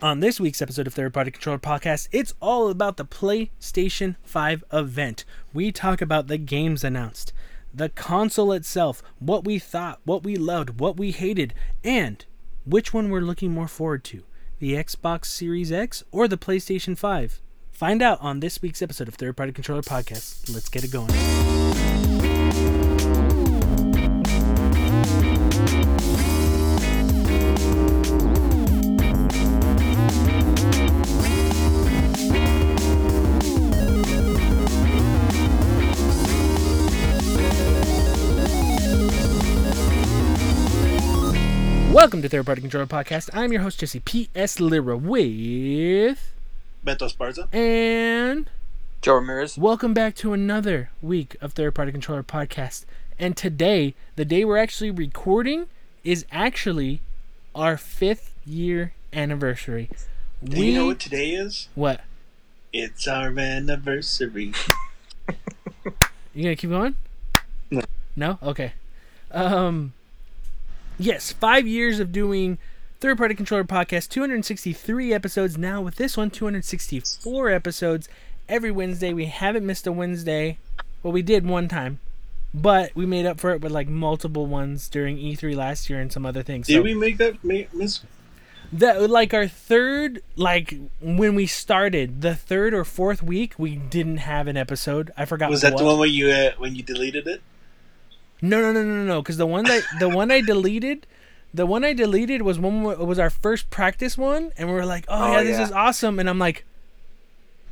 On this week's episode of Third Party Controller Podcast, it's all about the PlayStation 5 event. We talk about the games announced, the console itself, what we thought, what we loved, what we hated, and which one we're looking more forward to the Xbox Series X or the PlayStation 5. Find out on this week's episode of Third Party Controller Podcast. Let's get it going. Welcome to Third Party Controller Podcast. I'm your host, Jesse P.S. Lira, with. Beto Esparza. And. Joe Ramirez. Welcome back to another week of Third Party Controller Podcast. And today, the day we're actually recording, is actually our fifth year anniversary. Do you know what today is? What? It's our anniversary. You gonna keep going? No. No? Okay. Um Yes, five years of doing third party controller podcast, 263 episodes now with this one, 264 episodes every Wednesday. We haven't missed a Wednesday. Well, we did one time, but we made up for it with like multiple ones during E3 last year and some other things. Did So we make that miss? that like our third like when we started the third or fourth week we didn't have an episode. I forgot. Was that what. the one where you uh, when you deleted it? No, no, no, no, no. Because the one that the one I deleted, the one I deleted was one was our first practice one, and we were like, "Oh, Oh, yeah, this yeah. is awesome!" And I'm like,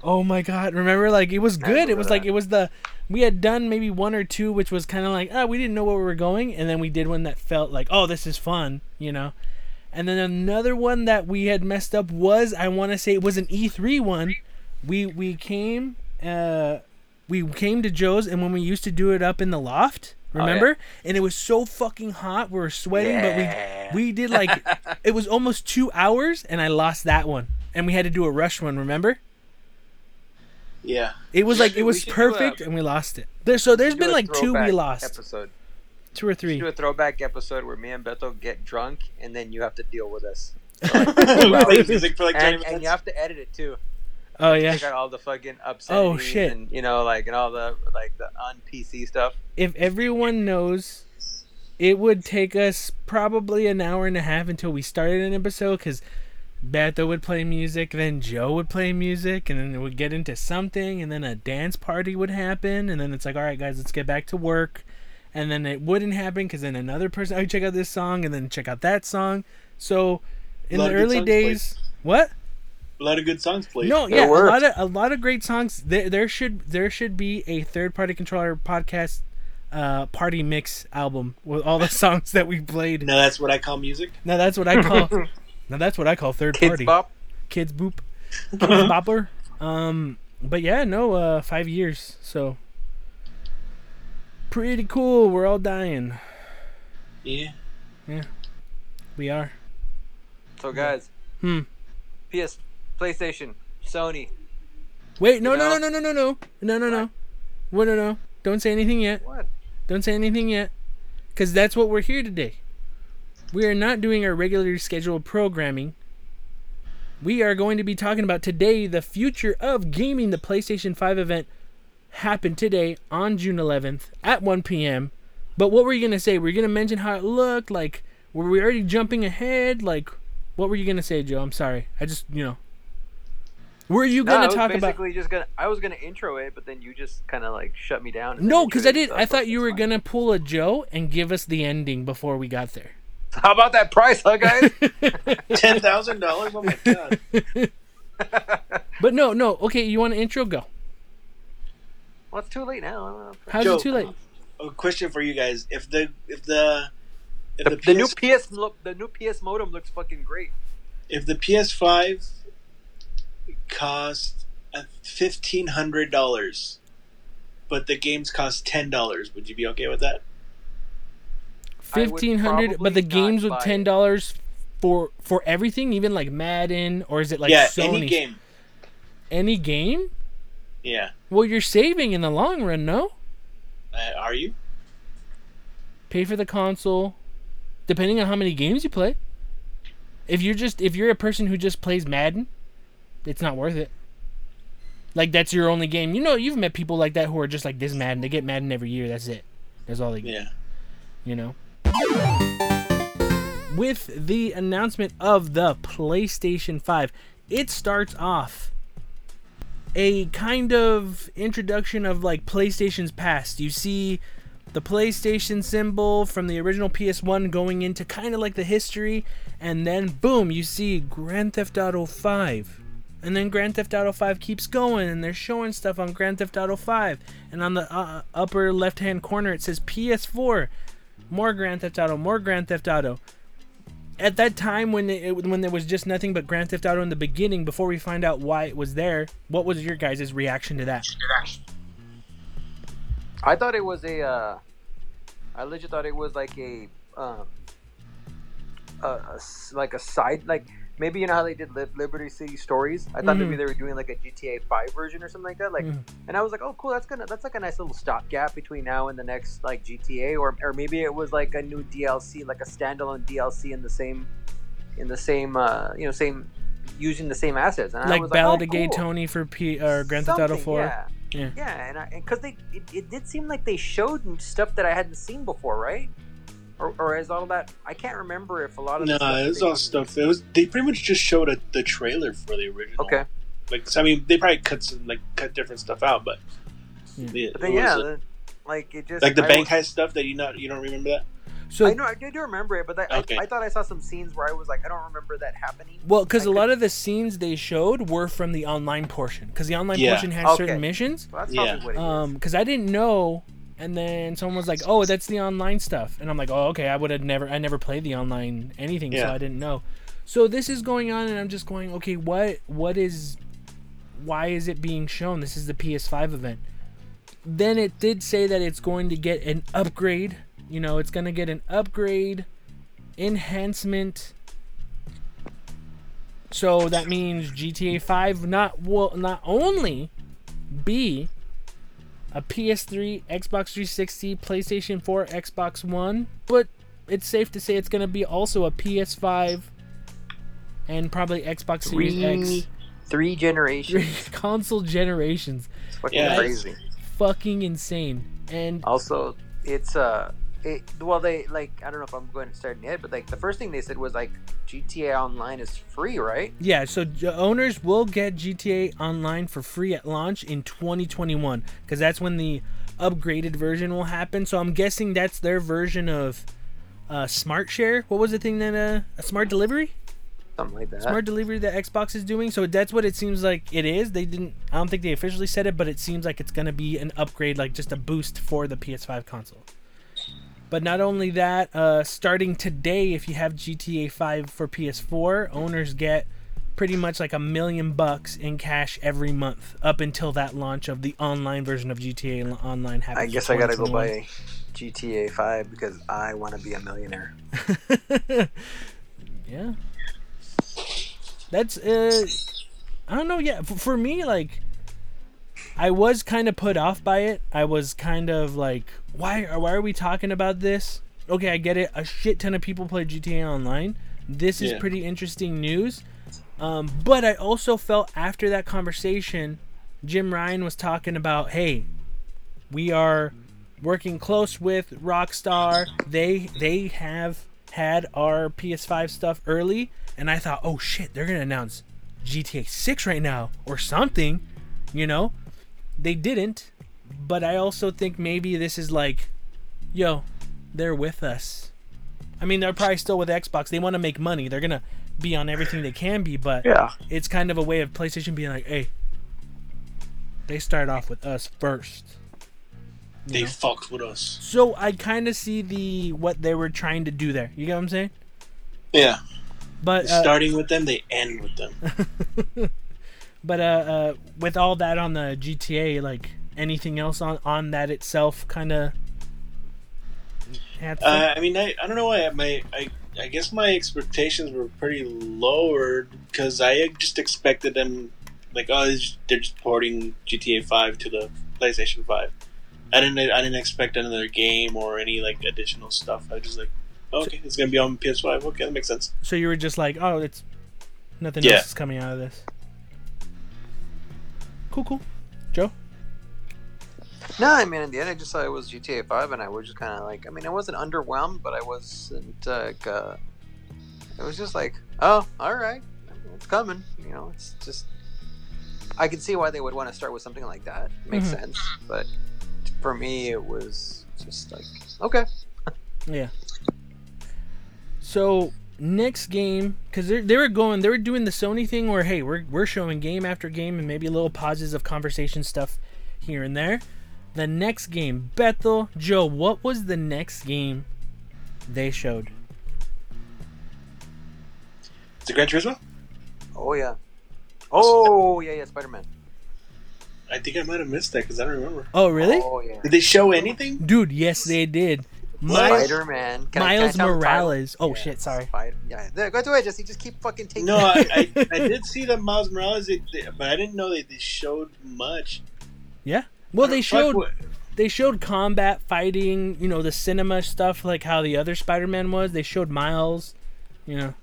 "Oh my god!" Remember, like it was good. It was like it was the we had done maybe one or two, which was kind of like, oh, we didn't know where we were going, and then we did one that felt like, oh, this is fun, you know. And then another one that we had messed up was I want to say it was an E3 one. We we came uh we came to Joe's and when we used to do it up in the loft, Oh, yeah. remember? And it was so fucking hot, we were sweating, Yeah. but we we did like it was almost 2 hours and I lost that one. And we had to do a rush one, remember? Yeah. It was like it was perfect a- and we lost it. There so there's been like two we lost. Episode. Two or three. Do a throwback episode where me and Beto get drunk and then you have to deal with us. Play music for like And, and you have to edit it too. Oh yeah. Take out all the fucking upsets. Oh, shit. And you know, like and all the like the on PC stuff. if everyone knows, it would take us probably an hour and a half until we started an episode because Beto would play music, then Joe would play music, and then it would get into something, and then a dance party would happen, and then it's like, all right, guys, let's get back to work. And then it wouldn't happen because then another person, oh, check out this song, and then check out that song. So in Lot the early songs days, what? A lot of good songs played. No, yeah, a lot of a lot of great songs. There, there should there should be a third party controller podcast uh party mix album with all the songs that we played. No, that's what I call music. Now that's what I call now that's what I call third Kids party. Bop. Kids boop. Kids bopper. Um but yeah, no, uh 5 years. So pretty cool. We're all dying. Yeah. Yeah. We are. So guys. Hmm. PS, PlayStation, Sony. Wait, no, You no, no, no, no, no, no. No, no, no. What no, no. Don't say anything yet. What? Don't say anything yet. Because that's what we're here today. We are not doing our regularly scheduled programming. We are going to be talking about today the future of gaming. The PlayStation 5 event happened today on June 11th at 1 p.m. But what were you going to say? Were you going to mention how it looked? Like, were we already jumping ahead? Like, what were you going to say, Joe? I'm sorry. I just, you know. Were you gonna was talk about. basically just gonna. I was gonna intro it, but then you just kind of like shut me down. No, because I did. stuff, I thought you were fine. going to pull a Joe and give us the ending before we got there. How about that price, huh, guys? Ten thousand dollars. Oh my god. But no, no. Okay, you want an intro? Go. well, it's too late now. How's Joe, it too late? A question for you guys: If the if the if The, the, the new PS, PS, lo- the new PS modem looks fucking great. if the PS5 cost fifteen hundred dollars, but the games cost ten dollars, would you be okay with that? I would Fifteen hundred, but the games with ten dollars for for everything, even like Madden, or is it like yeah, Sony? any game. Any game? Yeah. Well, you're saving in the long run, no? Uh, are you? Pay for the console, depending on how many games you play. If you're just if you're a person who just plays Madden, it's not worth it. Like that's your only game. You know, you've met people like that who are just like this Madden. They get Madden every year. That's it. That's all they get. Yeah. You know. With the announcement of the PlayStation 5, it starts off a kind of introduction of like PlayStation's past. You see the PlayStation symbol from the original PS1 going into kind of like the history, and then boom, you see Grand Theft Auto 5. And then Grand Theft Auto 5 keeps going, and they're showing stuff on Grand Theft Auto 5. And on the uh, upper left hand corner, it says PS4. More Grand Theft Auto, more Grand Theft Auto. At that time, when it, when there was just nothing but Grand Theft Auto in the beginning, before we find out why it was there, what was your guys' reaction to that? I thought it was a. Uh, I legit thought it was like a, s- like a side like maybe you know how they did Liberty City Stories. I thought maybe Mhm. they were doing like a GTA Five version or something like that. Like, Mhm. and I was like, oh cool, that's gonna that's like a nice little stopgap between now and the next like GTA, or or maybe it was like a new DLC, like a standalone DLC in the same, in the same uh you know same using the same assets. And I like was Ballad like, of oh, Gay cool. Tony for P or Grand Theft Auto 4. Yeah. Yeah. Yeah, and because they it, it did seem like they showed stuff that I hadn't seen before, right? Or, or is all that I can't remember if a lot of No, stuff it was all stuff. It was they pretty much just showed a, the trailer for the original. Okay, Like so, I mean, they probably cut some like cut different stuff out, but Yeah. yeah, but then was, yeah, the, like it just like the I bank was- heist stuff that you not you don't remember that? So I know I do do remember it, but that, Okay. I, I thought I saw some scenes where I was like, I don't remember that happening. Well, because I a lot of the scenes they showed were from the online portion. Because the online Yeah. portion has Okay. certain missions. Well, that's Yeah. probably what it is. Um, because I didn't know, and then someone was like, "Oh, that's the online stuff," and I'm like, "Oh, okay." I would have never, I never played the online anything, so I didn't know. So this is going on, and I'm just going, okay, what, what is, why is it being shown? This is the PS5 event. Then it did say that it's going to get an upgrade. You know, it's going to get an upgrade, enhancement. So that means GTA 5 not will not only be a PS3, Xbox 360, PlayStation 4, Xbox One, but it's safe to say it's going to be also a PS5 and probably Xbox Series three X. three generations. Three console generations. It's fucking Yeah, that's- crazy. Fucking insane. And Also, it's uh, it, well they like I don't know if I'm going to start ahead, but like the first thing they said was like GTA Online is free, right? yeah, so owners will get GTA Online for free at launch in 2021 because that's when the upgraded version will happen. So I'm guessing that's their version of uh, Smart Share. What was the thing that uh, a Smart Delivery? Something like that. smart delivery that Xbox is doing. So that's what it seems like it is. They didn't. I don't think they officially said it, but it seems like it's gonna be an upgrade, like just a boost for the PS5 console. But not only that, uh, starting today, if you have GTA 5 for PS4, owners get pretty much like a million bucks in cash every month up until that launch of the online version of GTA Online happens. I guess I gotta go buy GTA Five because I want to be a millionaire. yeah. That's uh I don't know, yeah. For, for me like I was kind of put off by it. I was kind of like why are why are we talking about this? Okay, I get it. A shit ton of people play GTA online. This is Yeah. pretty interesting news. Um, but I also felt after that conversation, Jim Ryan was talking about, hey, we are working close with Rockstar. They they have had our PS5 stuff early, and I thought, oh shit, they're gonna announce GTA 6 right now or something, you know? They didn't, but I also think maybe this is like, yo, they're with us. I mean, they're probably still with Xbox. They want to make money. They're gonna be on everything they can be, but Yeah. it's kind of a way of PlayStation being like, hey, they start off with us first. They know? fucked with us. So I kind of see the what they were trying to do there. You get what I'm saying? Yeah, But uh, starting with them, they end with them. but uh, uh, with all that on the GTA, like anything else on on that itself, kind of. Uh, I mean, I, I don't know why my I I guess my expectations were pretty lowered because I just expected them like oh they're just- they're just porting GTA Five to the PlayStation Five. I didn't I didn't expect another game or any like additional stuff. I was just like Okay, it's gonna be on PS5. Okay, that makes sense. So you were just like, oh, it's nothing Yeah. else is coming out of this. Cool, cool. Joe. No, I mean, in the end, I just thought it was GTA 5, and I was just kind of like, I mean, I wasn't underwhelmed, but I wasn't like, uh, it was just like, oh, all right, it's coming. You know, it's just, I can see why they would want to start with something like that. It Makes Mhm. sense, but for me, it was just like, okay, Yeah. So next game, because they they were going, they were doing the Sony thing where hey, we're we're showing game after game and maybe little pauses of conversation stuff here and there. The next game, Beto, Joe, what was the next game they showed? Is it Gran Turismo? oh yeah, oh yeah, yeah, Spider Man. I think I might have missed that because I don't remember. Oh, really? Oh yeah, Did they show anything? Dude, yes, they did. What? Miles, Spider Man. Miles Morales. Oh shit, sorry. Spider- yeah, yeah, go to it, Jesse. Just keep fucking taking. No, I, I, I did see that Miles Morales, they, they- but I didn't know that they showed much. Yeah. Well, they showed what- they showed combat fighting, you know, the cinema stuff like how the other Spider-Man was. They showed Miles, you know.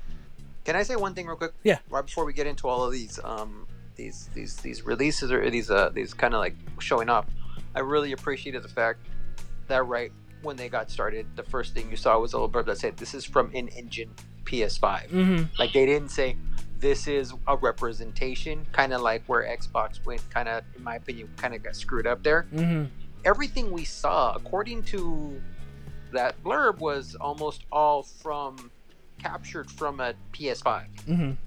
Can I say one thing real quick? Yeah. Right before we get into all of these, um, these these these releases or these uh these kind of like showing up, I really appreciated the fact that right when they got started, the first thing you saw was a little blurb that said, "This is from an engine PS5." Mhm. Like they didn't say this is a representation, kind of like where Xbox went, kind of in my opinion, kind of got screwed up there. Mhm. Everything we saw, according to that blurb, was almost all from captured from a PS5. Mhm.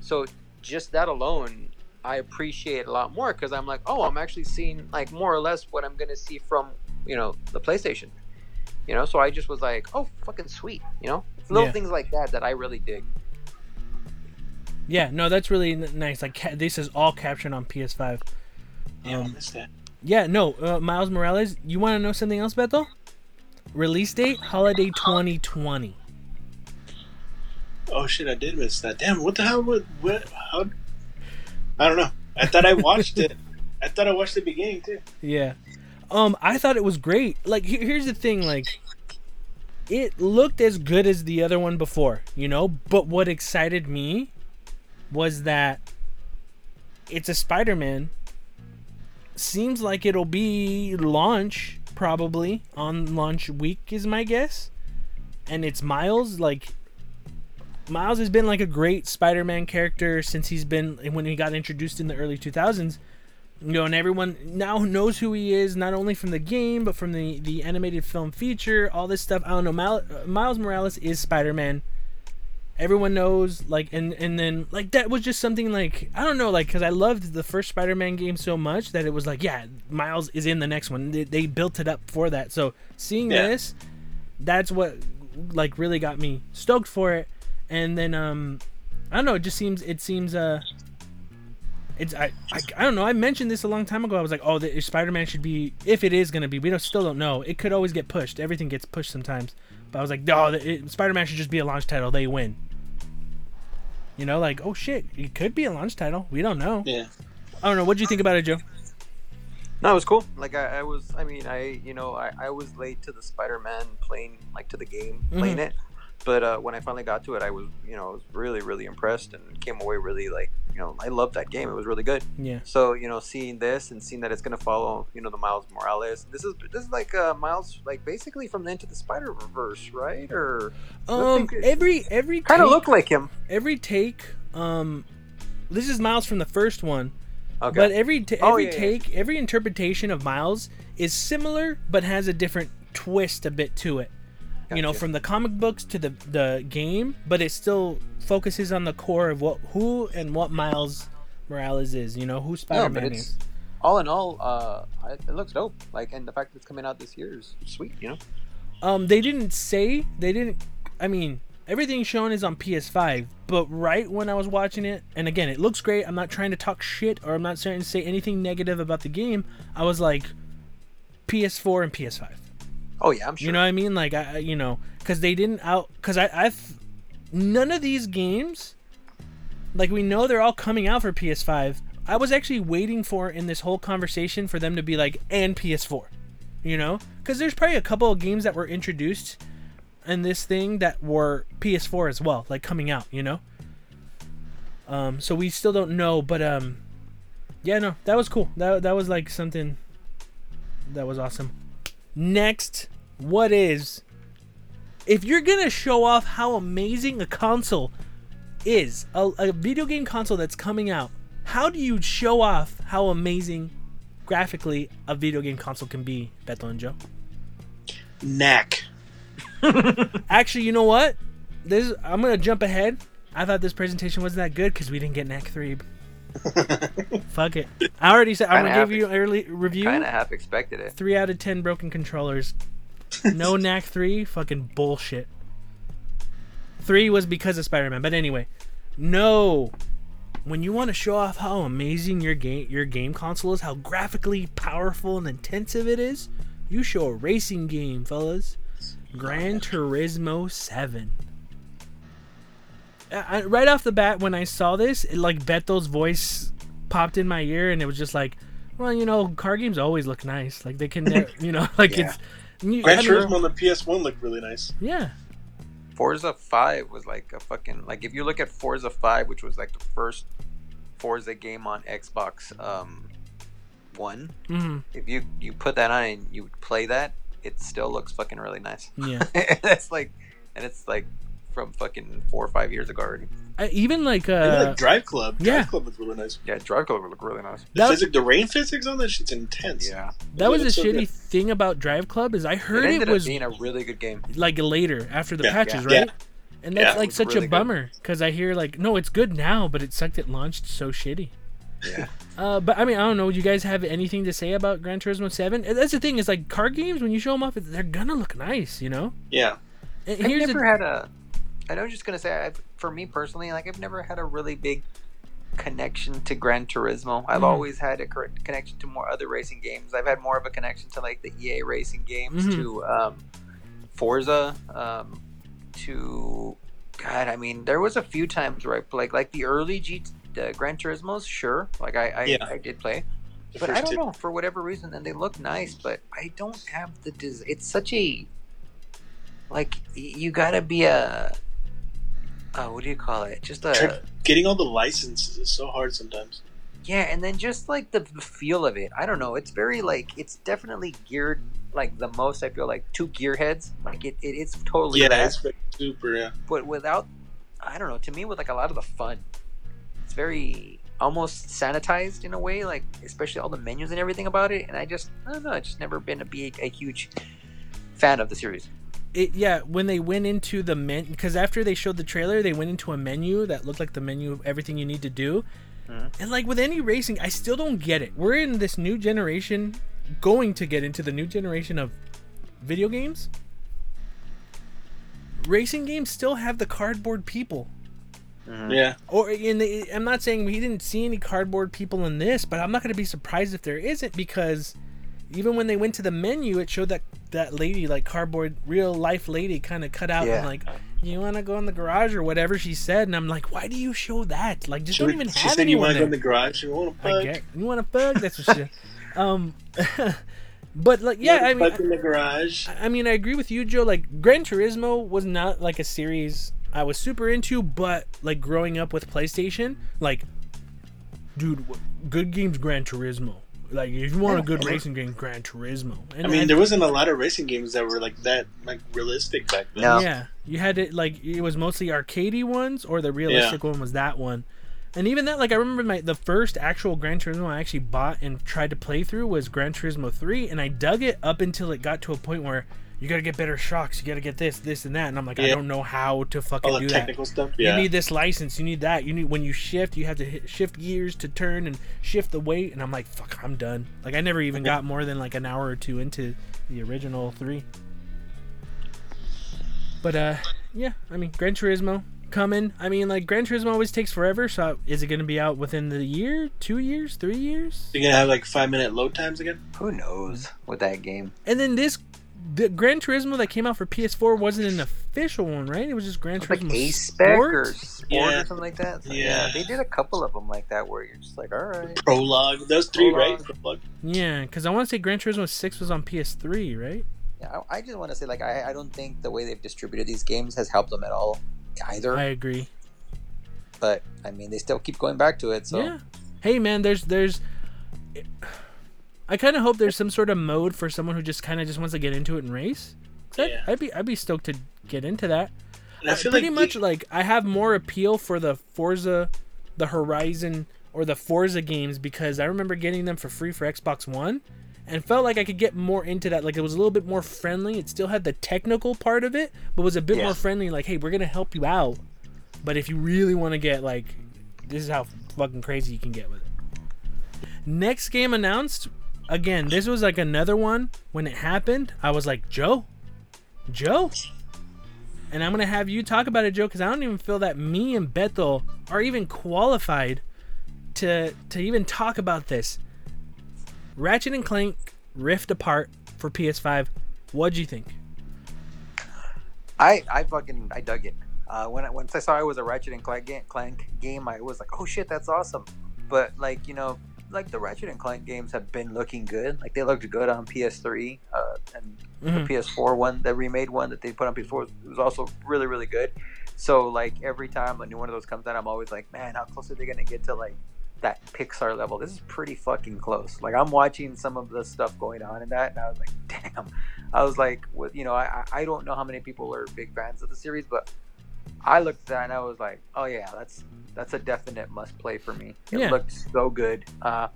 So just that alone, I appreciate a lot more because I'm like, oh, I'm actually seeing like more or less what I'm gonna see from you know the PlayStation. You know, so I just was like, oh, fucking sweet. You know, little Yeah. things like that that I really dig. Yeah, no, that's really nice. Like ca- this is all captured on PS5. Yeah, I Um, missed that. Yeah, no, uh, Miles Morales. You want to know something else, Beto? Release date holiday 2020. Oh shit, I did miss that. Damn, what the hell? What? what how? I don't know. I thought I watched it. I thought I watched the beginning too. Yeah. Um, I thought it was great. Like, he- here's the thing. Like, it looked as good as the other one before, you know. But what excited me was that it's a Spider-Man. Seems like it'll be launch probably on launch week is my guess, and it's Miles. Like, Miles has been like a great Spider-Man character since he's been when he got introduced in the early 2000s you know, and everyone now knows who he is, not only from the game but from the the animated film feature, all this stuff. I don't know. Uh, Miles Morales is Spider Man. Everyone knows, like, and and then like that was just something like I don't know, like, because I loved the first Spider Man game so much that it was like, yeah, Miles is in the next one. They, they built it up for that. So seeing Yeah. this, that's what like really got me stoked for it. And then um, I don't know, it just seems it seems uh it's I, I I don't know. I mentioned this a long time ago. I was like, oh, the Spider-Man should be if it is gonna be. We don't still don't know. It could always get pushed. Everything gets pushed sometimes. But I was like, no, the, it, Spider-Man should just be a launch title. They win. You know, like oh shit, it could be a launch title. We don't know. Yeah. I don't know. What do you think about it, Joe? No, it was cool. Like I, I was, I mean, I, you know, I, I was late to the Spider-Man playing, like to the game, mm-hmm. playing it. But uh, when I finally got to it, I was, you know, I was really, really impressed and came away really like, you know, I loved that game. It was really good. Yeah. So you know, seeing this and seeing that it's gonna follow, you know, the Miles Morales. This is this is like uh, Miles, like basically from the Into the Spider Verse, right? Or Um. Every every kind of look like him. every take. Um. This is Miles from the first one. Okay. But every t- Oh, every yeah, yeah. take, every interpretation of Miles is similar, but has a different twist a bit to it. You know, from the comic books to the the game, but it still focuses on the core of what who and what Miles Morales is. You know, who Spider-Man it's- is. all in all, uh, it looks dope. Like, and the fact that it's coming out this year is sweet. You know. Um, they didn't say they didn't. I mean, everything shown is on PS5, but right when I was watching it, and again, it looks great. I'm not trying to talk shit or I'm not trying to say anything negative about the game. I was like, PS4 and PS5. Oh yeah, I'm sure. You know what I mean? Like I, you know, because they didn't out. Because I, I've none of these games. Like we know they're all coming out for PS5. I was actually waiting for in this whole conversation for them to be like and PS4. You know, because there's probably a couple of games that were introduced in this thing that were PS4 as well, like coming out, you know. Um, so we still don't know, but um, yeah, no, that was cool. That that was like something that was awesome. Next, what is if you're gonna show off how amazing a console is, a, a video game console that's coming out, how do you show off how amazing graphically a video game console can be, Beto and Joe? Knack Actually, you know what? This I'm gonna jump ahead. I thought this presentation wasn't that good because we didn't get Knack three. Fuck it. I already said I'm gonna give you an early review. Kind of half expected it. Three out of ten broken controllers. No Knack three. Fucking bullshit. Three was because of Spider Man, but anyway, no. When you want to show off how amazing your game your game console is, how graphically powerful and intensive it is, you show a racing game, fellas. Gran Turismo Seven. I, I- right off the bat, when I saw this, it, like Beto's voice popped in my ear, and it was just like, well, you know, car games always look nice. Like they can, ne- you know, like Yeah. it's. You, Gran I don't know. Turismo on the PS1 looked really nice. Yeah, Forza 5 was like a fucking like if you look at Forza 5, which was like the first Forza game on Xbox um One, hmm if you you put that on and you play that, it still looks fucking really nice. yeah. That's like, and it's like from fucking four or five years ago already. I, even like Maybe uh, like Drive Club. Drive yeah. Club was really nice. Yeah, Drive Club would look really nice. The That- physics, the rain physics on that shit's intense. Yeah, that was It a so shitty good. thing about Drive Club is I it heard ended it was up being a really good game. like later after the Yeah. patches, Yeah. right? And that's Yeah. like such really a bummer because I hear like no, it's good now, but it sucked. It launched so shitty. Yeah, Uh, but I mean, I don't know. You guys have anything to say about Gran Turismo Seven? That's the thing. Is like car games when you show them off, they're gonna look nice, you know. Yeah. And I've here's never the, had a. I was just gonna say, I've, for me personally, like I've never had a really big connection to Gran Turismo. I've Mhm. always had a connection to more other racing games. I've had more of a connection to like the EA racing games, Mhm. to um, Forza, um, to God. I mean, there was a few times where I played like the early G uh, Gran Turismos. Sure, like I I, Yeah. I did play. The But I don't two. know for whatever reason, and they look nice, but I don't have the. Des- it's such a like you gotta be a. Uh, what do you call it? Just a Getting all the licenses is so hard sometimes. yeah, and then just like the, feel of it. I don't know. It's very like it's definitely geared like the most. I feel like two gearheads. Like it, it it's totally Yeah, that, it's super. Yeah. but without. I don't know. To me, with like a lot of the fun, it's very almost sanitized in a way. Like especially all the menus and everything about it. And I just I don't know. I've just never been a big a huge fan of the series. It, yeah, when they went into the menu, because after they showed the trailer, they went into a menu that looked like the menu of everything you need to do. Mhm. And like with any racing, I still don't get it. We're in this new generation, going to get into the new generation of video games. Racing games still have the cardboard people. Yeah. Or in the, I'm not saying we didn't see any cardboard people in this, but I'm not going to be surprised if there isn't because even when they went to the menu, it showed that that lady, like cardboard, real life lady, kind of cut out Yeah. and like, you want to go in the garage or whatever she said, and I'm like, why do you show that? Like, just She, don't even she have said you want to go in the garage. You want to I fuck? get you want to bug. That's what she. um, but like, yeah, I mean, in the garage. I mean, I agree with you, Joe. Like, Gran Turismo was not like a series I was super into, but like growing up with PlayStation, like, dude, good games, Gran Turismo. Like, if you want a good racing game, Gran Turismo. And I mean, there wasn't a lot of racing games that were like that, like realistic back then. No. yeah, you had it like it was mostly arcadey ones, or the realistic one was that one. And even that, like I remember my the first actual Gran Turismo I actually bought and tried to play through was Gran Turismo 3, and I dug it up until it got to a point where you gotta get better shocks, you gotta get this, this, and that, and I'm like, I don't know how to fucking All do the that. technical stuff. Yeah. You need this license, you need that, you need when you shift, you have to hit, shift gears to turn and shift the weight, and I'm like, fuck, I'm done. Like I never even got more than like an hour or two into the original three. But uh, yeah, I mean, Gran Turismo coming. I mean, like Gran Turismo always takes forever. So is it going to be out within the year, two years, three years? You're gonna have like five minute load times again. Who knows with that game? And then this, the Gran Turismo that came out for PS4 wasn't an official one, right? It was just Gran It was like Turismo A spec or Sport. sport Yeah. or something like that. So, Yeah. yeah, they did a couple of them like that where you're just like, all right. Prologue. Those three, right? Prologue. Prologue. Yeah, because I want to say Gran Turismo Six was on PS3, right? Yeah, I, I just want to say, like, I, I don't think the way they've distributed these games has helped them at all either. I agree. but I mean, they still keep going back to it. So Yeah. Hey man, there's there's I kind of hope there's some sort of mode for someone who just kind of just wants to get into it and race. I'd, Yeah. I'd be I'd be stoked to get into that. I feel pretty like much the- like I have more appeal for the Forza, the Horizon or the Forza games because I remember getting them for free for Xbox One, and felt like I could get more into that. Like it was a little bit more friendly. It still had the technical part of it, but was a bit Yeah. more friendly. Like, hey, we're gonna help you out, but if you really want to get like, this is how fucking crazy you can get with it. Next game announced. Again, this was like another one. When it happened, I was like, Joe, Joe, and I'm gonna have you talk about it, Joe, because I don't even feel that me and Beto are even qualified to to even talk about this. Ratchet and Clank Rift Apart for PS5. What'd you think? I I fucking I dug it. Uh, when I, once I saw it was a Ratchet and Clank Clank game, I was like, oh shit, that's awesome. But like you know, like the Ratchet and Clank games have been looking good. Like they looked good on PS3 uh, and Mhm. the PS4 one, the remade one that they put on before was also really really good. So like every time a new one of those comes out, I'm always like, man, how close are they gonna get to like that Pixar level? This is pretty fucking close. Like I'm watching some of the stuff going on in that, and I was like, damn. I was like, with you know, I I don't know how many people are big fans of the series, but I looked at that and I was like, oh yeah, that's that's a definite must play for me. It Yeah. looked so good. Uh,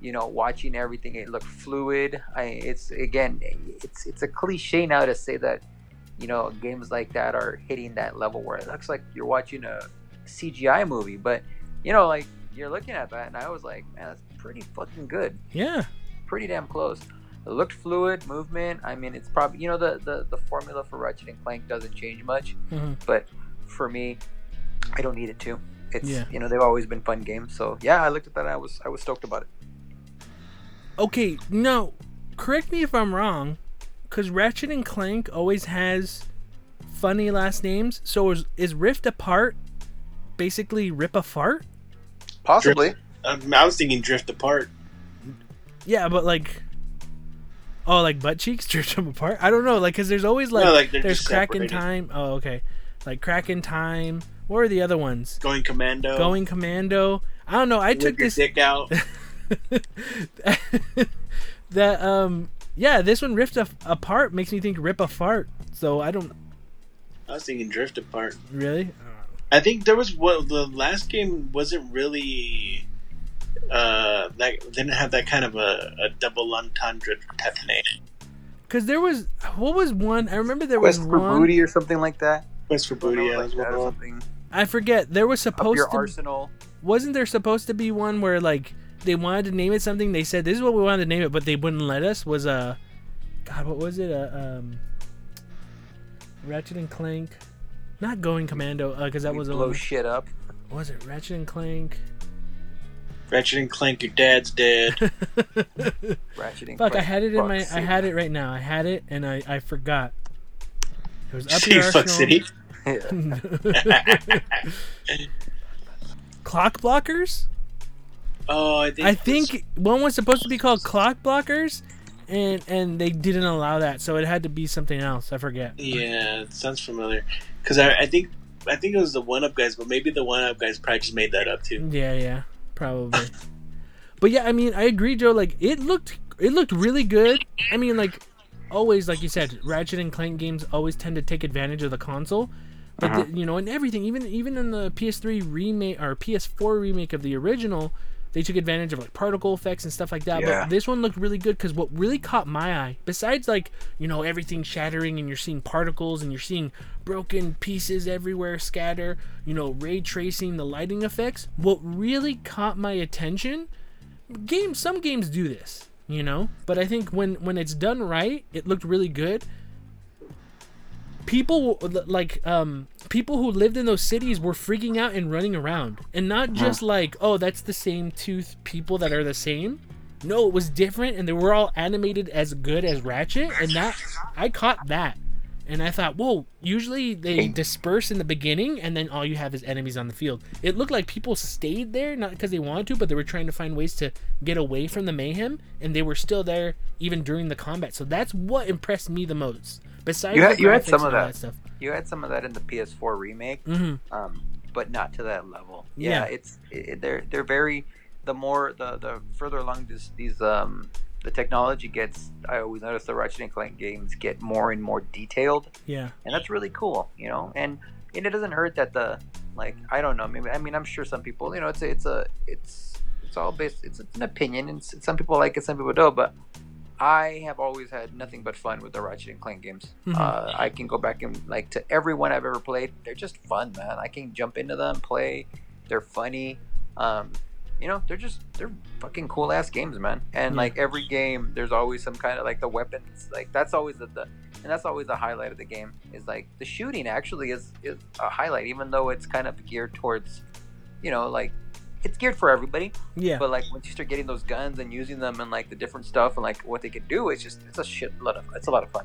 you know, watching everything, it looked fluid. I, it's again, it's it's a cliche now to say that, you know, games like that are hitting that level where it looks like you're watching a CGI movie, but you know, like you're looking at that, and I was like, man, that's pretty fucking good Yeah. pretty damn close. It looked fluid, movement. I mean, it's probably you know the the, the formula for Ratchet and Clank doesn't change much, Mhm. but for me, I don't need it to. It's Yeah. you know they've always been fun games. So yeah, I looked at that. And I was I was stoked about it. Okay, no, correct me if I'm wrong, because Ratchet and Clank always has funny last names. So is, is Rift Apart basically Rip a Fart? Possibly. um, I was thinking Drift Apart. Yeah, but like, oh, like butt cheeks drift them apart. I don't know, like, cause there's always like, No, like, there's just crack in time. Oh, okay, like crack in time. What are the other ones? Going Commando. Going Commando. I don't know. I Whip took this dick out. that um yeah this one rift a- apart makes me think rip a fart so i don't I was thinking Drift Apart. really I think there was what the last game wasn't really uh that didn't have that kind of a, a double entendre type name. because there was what was one i remember there was Quest for one booty or something like that. Quest for Booty, yeah, like was that one or of them. something. i forget there was supposed your to arsenal. wasn't there supposed to be one where like they wanted to name it something they said this is what we wanted to name it but they wouldn't let us was a god what was it uh, um ratchet and clank not going commando because that We was a blow little, shit up. was it ratchet and clank Ratchet and Clank, your dad's dead. Ratchet and Fuck! I had it in my. I had it right now. I had it, and I I forgot. It was up See, your fuck arsenal. city. Clock blockers. oh, I think I think one was supposed to be called clock blockers, and and they didn't allow that, so it had to be something else. I forget. Yeah, it sounds familiar. Because I, I think I think it was the One Up guys, but maybe the One Up guys probably just made that up too. Yeah, yeah, probably. but yeah, I mean, I agree, Joe. Like it looked, it looked really good. I mean, like always, like you said, Ratchet and Clank games always tend to take advantage of the console. But Uh-huh. the, you know, and everything, even even in the PS3 remake or PS4 remake of the original, they took advantage of like particle effects and stuff like that. Yeah. But this one looked really good because what really caught my eye, besides like you know everything shattering and you're seeing particles and you're seeing broken pieces everywhere scatter, you know ray tracing, the lighting effects. What really caught my attention, games some games do this, you know, but I think when when it's done right, it looked really good. People like um people who lived in those cities were freaking out and running around. And not just like oh that's the same two people that are the same. No it was different and they were all animated as good as ratchet. And that i caught that And I thought, whoa, usually they disperse in the beginning and then all you have is enemies on the field. It looked like people stayed there, not because they wanted to, but they were trying to find ways to get away from the mayhem, and they were still there even during the combat. So that's what impressed me the most. Besides, You had- you had some of all that. stuff. You had some of that in the PS4 remake, hmm um, but not to that level. Yeah. Yeah, it's it, they're they're very the more the the further along this these um the technology gets. I always notice the Ratchet and Clank games get more and more detailed, Yeah. and that's really cool, you know. And and it doesn't hurt that the like I don't know. Maybe I mean I'm sure some people, you know, it's a, it's a it's it's all based. It's, it's an opinion, and some people like it, some people don't. But I have always had nothing but fun with the Ratchet and Clank games. Mhm. Uh, I can go back and like to every one I've ever played. They're just fun, man. I can jump into them, play. They're funny. Um, you know, they're just they're fucking cool ass games, man. And Yeah. like every game, there's always some kind of like the weapons. Like that's always the, the and that's always the highlight of the game. Is like the shooting actually is is a highlight, even though it's kind of geared towards, you know, like it's geared for everybody. Yeah. But like once you start getting those guns and using them and like the different stuff and like what they can do, it's just it's a shit lot of it's a lot of fun.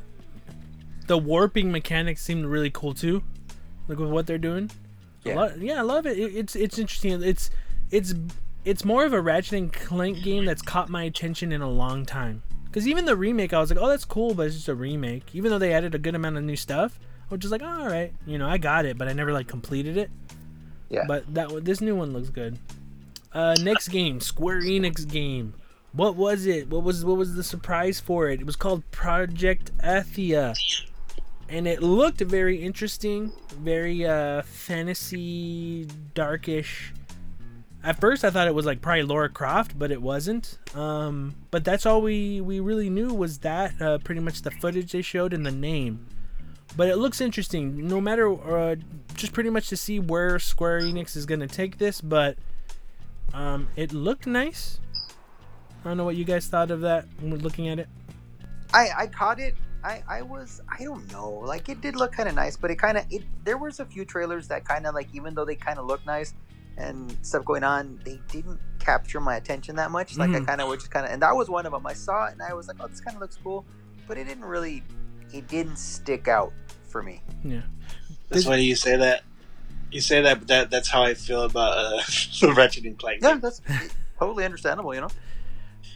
the warping mechanics seemed really cool too. Like with what they're doing. Yeah. I lo- yeah, I love it. it. It's it's interesting. It's it's it's more of a Ratchet and Clank game that's caught my attention in a long time. Because even the remake, I was like, oh, that's cool, but it's just a remake. Even though they added a good amount of new stuff, I was just like, oh, all right, you know, I got it, but I never like completed it. Yeah. But that one- this new one looks good. Uh, next game, Square Enix game. What was it? What was what was the surprise for it? It was called Project Athia and it looked very interesting, very uh, fantasy, darkish. At first, I thought it was like probably Lara Croft, but it wasn't. Um, but that's all we we really knew was that uh, pretty much the footage they showed and the name. But it looks interesting, no matter uh, just pretty much to see where Square Enix is gonna take this. But um, it looked nice. I don't know what you guys thought of that when we're looking at it. I I caught it. I I was I don't know. Like it did look kind of nice, but it kind of it. There was a few trailers that kind of like even though they kind of look nice and stuff going on, they didn't capture my attention that much. Like I Mhm. kind of was just kind of, and that was one of them. I saw it and I was like, oh, this kind of looks cool, but it didn't really. It didn't stick out for me. Yeah. That's Is- why you say that. You say that, but that that's how I feel about uh, the Ratchet and Clank. Yeah, that's totally understandable. You know.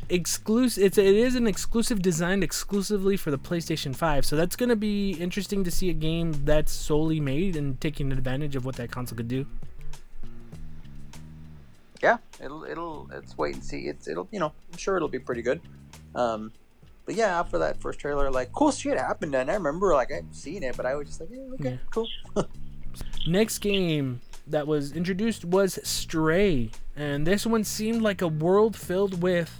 exclusive it's it is an exclusive designed exclusively for the PlayStation 5 so that's going to be interesting to see a game that's solely made and taking advantage of what that console could do yeah, it'll it'll let's wait and see. It's it'll you know I'm sure it'll be pretty good. Um, but yeah, after that first trailer, like cool shit happened, and I remember like I've seen it, but I was just like, yeah, okay, Yeah. cool. next game that was introduced was Stray and this one seemed like a world filled with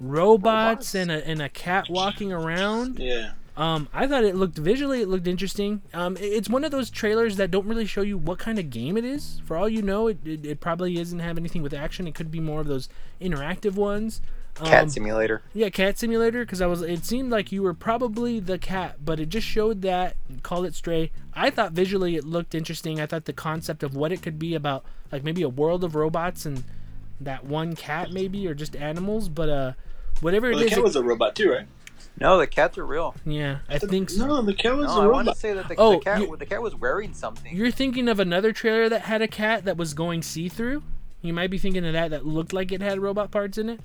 robots, Robots. and a and a cat walking around Yeah. Um, I thought it looked visually, it looked interesting. Um, it's one of those trailers that don't really show you what kind of game it is. For all you know, it, it, it probably doesn't have anything with action. It could be more of those interactive ones. Cat Um, Simulator. yeah, cat simulator. Because I was, it seemed like you were probably the cat, but it just showed that. Call it stray. I thought visually it looked interesting. I thought the concept of what it could be about, like maybe a world of robots and that one cat, maybe, or just animals. But uh, whatever it the is, cat it- was a robot too, right? No, the cats are real. yeah, I think so. No, the cat was No, a I want to say that the, Oh, the cat you- the cat was wearing something. You're thinking of another trailer that had a cat that was going see through? You might be thinking of that that looked like it had robot parts in it.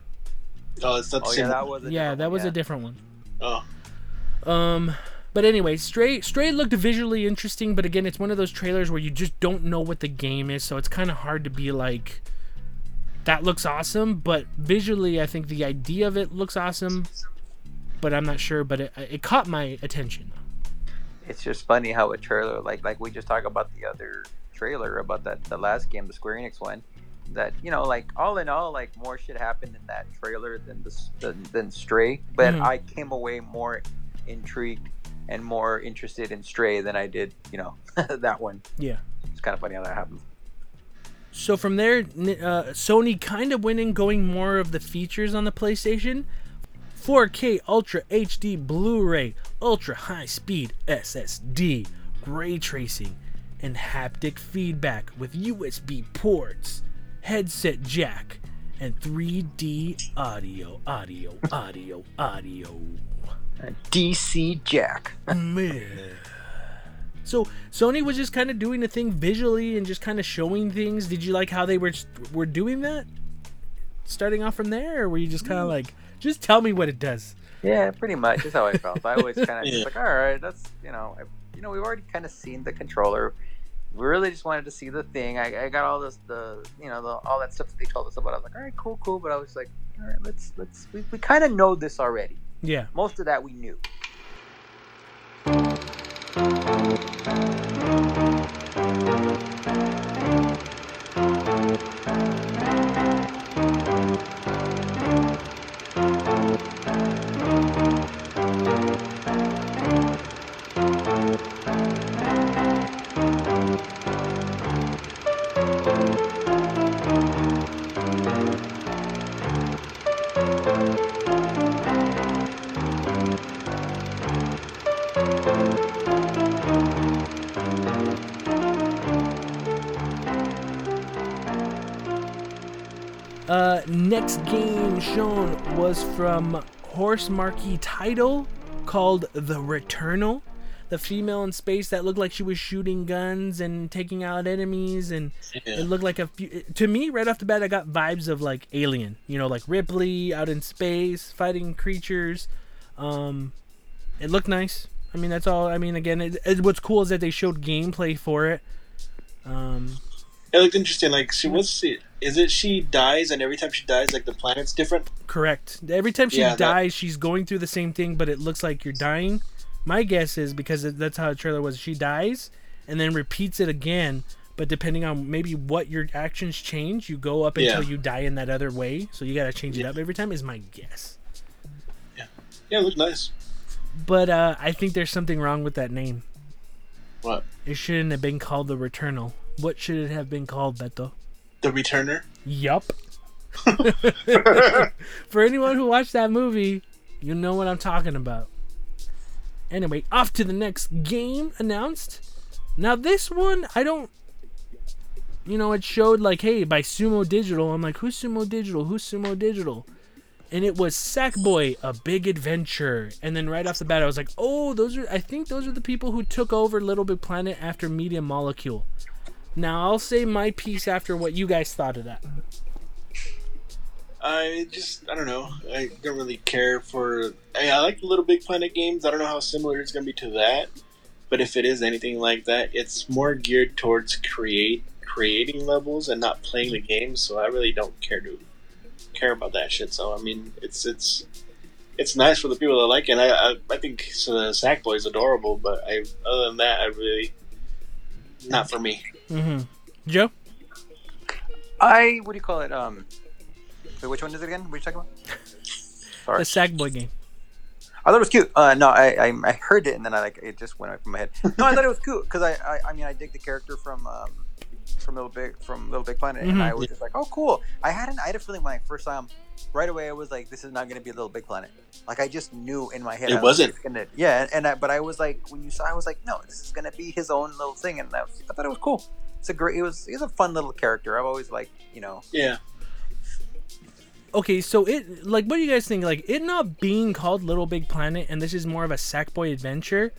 Oh, it's not the Oh same. yeah, that was a yeah, different that one, was yeah. a different one. oh, Um but anyway, Stray Stray looked visually interesting, but again, it's one of those trailers where you just don't know what the game is, so it's kind of hard to be like that looks awesome, but visually I think the idea of it looks awesome, but I'm not sure, but it, it caught my attention. It's just funny how a trailer like like we just talked about the other trailer about that the last game, the Square Enix one. That you know, like all in all, like more shit happened in that trailer than the than, than Stray. But Mhm. I came away more intrigued and more interested in Stray than I did, you know, that one. Yeah. It's kind of funny how that happened. So from there, uh, Sony kind of went in going more of the features on the PlayStation. 4K Ultra HD Blu-ray, ultra high speed SSD, ray tracing, and haptic feedback with USB ports, headset jack, and 3D audio, audio, audio, audio. DC Jack. So Sony was just kind of doing the thing visually and just kind of showing things. Did you like how they were were doing that? Starting off from there, or were you just kind of mm. like, just tell me what it does? Yeah, pretty much. That's how I felt. I was kind of Yeah. just like, all right, that's you know, I, you know, we've already kind of seen the controller. We really just wanted to see the thing. I, I got all this, the you know, the, all that stuff that they told us about. I was like, all right, cool, cool. But I was like, all right, let's let's we, we kind of know this already. Yeah. Most of that we knew. Uh, next game shown was from Housemarque title called The Returnal. The female in space that looked like she was shooting guns and taking out enemies, and Yeah. it looked like a few. To me, right off the bat, I got vibes of like Alien. You know, like Ripley out in space fighting creatures. Um, it looked nice. I mean, that's all. I mean, again, it, it, what's cool is that they showed gameplay for it. Um, It looked interesting. Like she was, is it she dies and every time she dies, like the planet's different? Correct. Every time she Yeah, that- dies, she's going through the same thing, but it looks like you're dying. My guess is because that's how the trailer was. She dies and then repeats it again, but depending on maybe what your actions change, you go up until Yeah. you die in that other way. So you got to change it up every time. Is my guess. Yeah, it looked nice. But uh, I think there's something wrong with that name. What? It shouldn't have been called the Returnal. What should it have been called, Beto? The Returner. Yup. For anyone who watched that movie, you know what I'm talking about. Anyway, off to the next game announced. Now this one, I don't. You know, it showed like, hey, by Sumo Digital. I'm like, who's Sumo Digital? Who's Sumo Digital? And it was Sackboy, a big adventure. And then right off the bat, I was like, oh, those are. I think those are the people who took over Little Big Planet after Media Molecule. Now I'll say my piece after what you guys thought of that. I just, I don't know. I don't really care for. I, I like the Little Big Planet games. I don't know how similar it's going to be to that, but if it is anything like that, it's more geared towards create creating levels and not playing the game. So I really don't care to care about that shit. So I mean, it's it's it's nice for the people that like it. And I I, I think uh, Sackboy is adorable, but I other than that, I really not for me. Mm-hmm. Joe? I what do you call it? Um, wait, which one is it again? What are you talking about? The Sorry, Sackboy game. I thought it was cute. Uh, no, I, I I heard it and then I like it just went away from my head. No, I thought it was cute because I, I I mean I dig the character from um from Little Big from Little Big Planet and I was just like oh cool. I had an I had a feeling when I first saw him right away I was like this is not gonna be a Little Big Planet. Like I just knew in my head It I was like, wasn't. gonna, yeah, and I, but I was like when you saw I was like no this is gonna be his own little thing and I, was, I thought it was cool. It's a great. It was. He's a fun little character. I've always liked. You know. Yeah. Okay, so it like what do you guys think? Like it not being called Little Big Planet and this is more of a Sackboy adventure.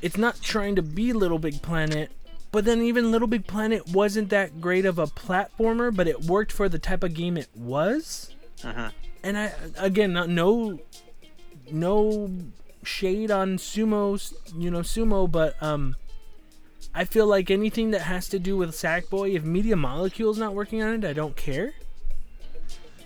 It's not trying to be Little Big Planet, but then even Little Big Planet wasn't that great of a platformer, but it worked for the type of game it was. Mm-hmm. And I again, not no no shade on sumo, you know, sumo, but um I feel like anything that has to do with Sackboy, if Media Molecule's not working on it, I don't care.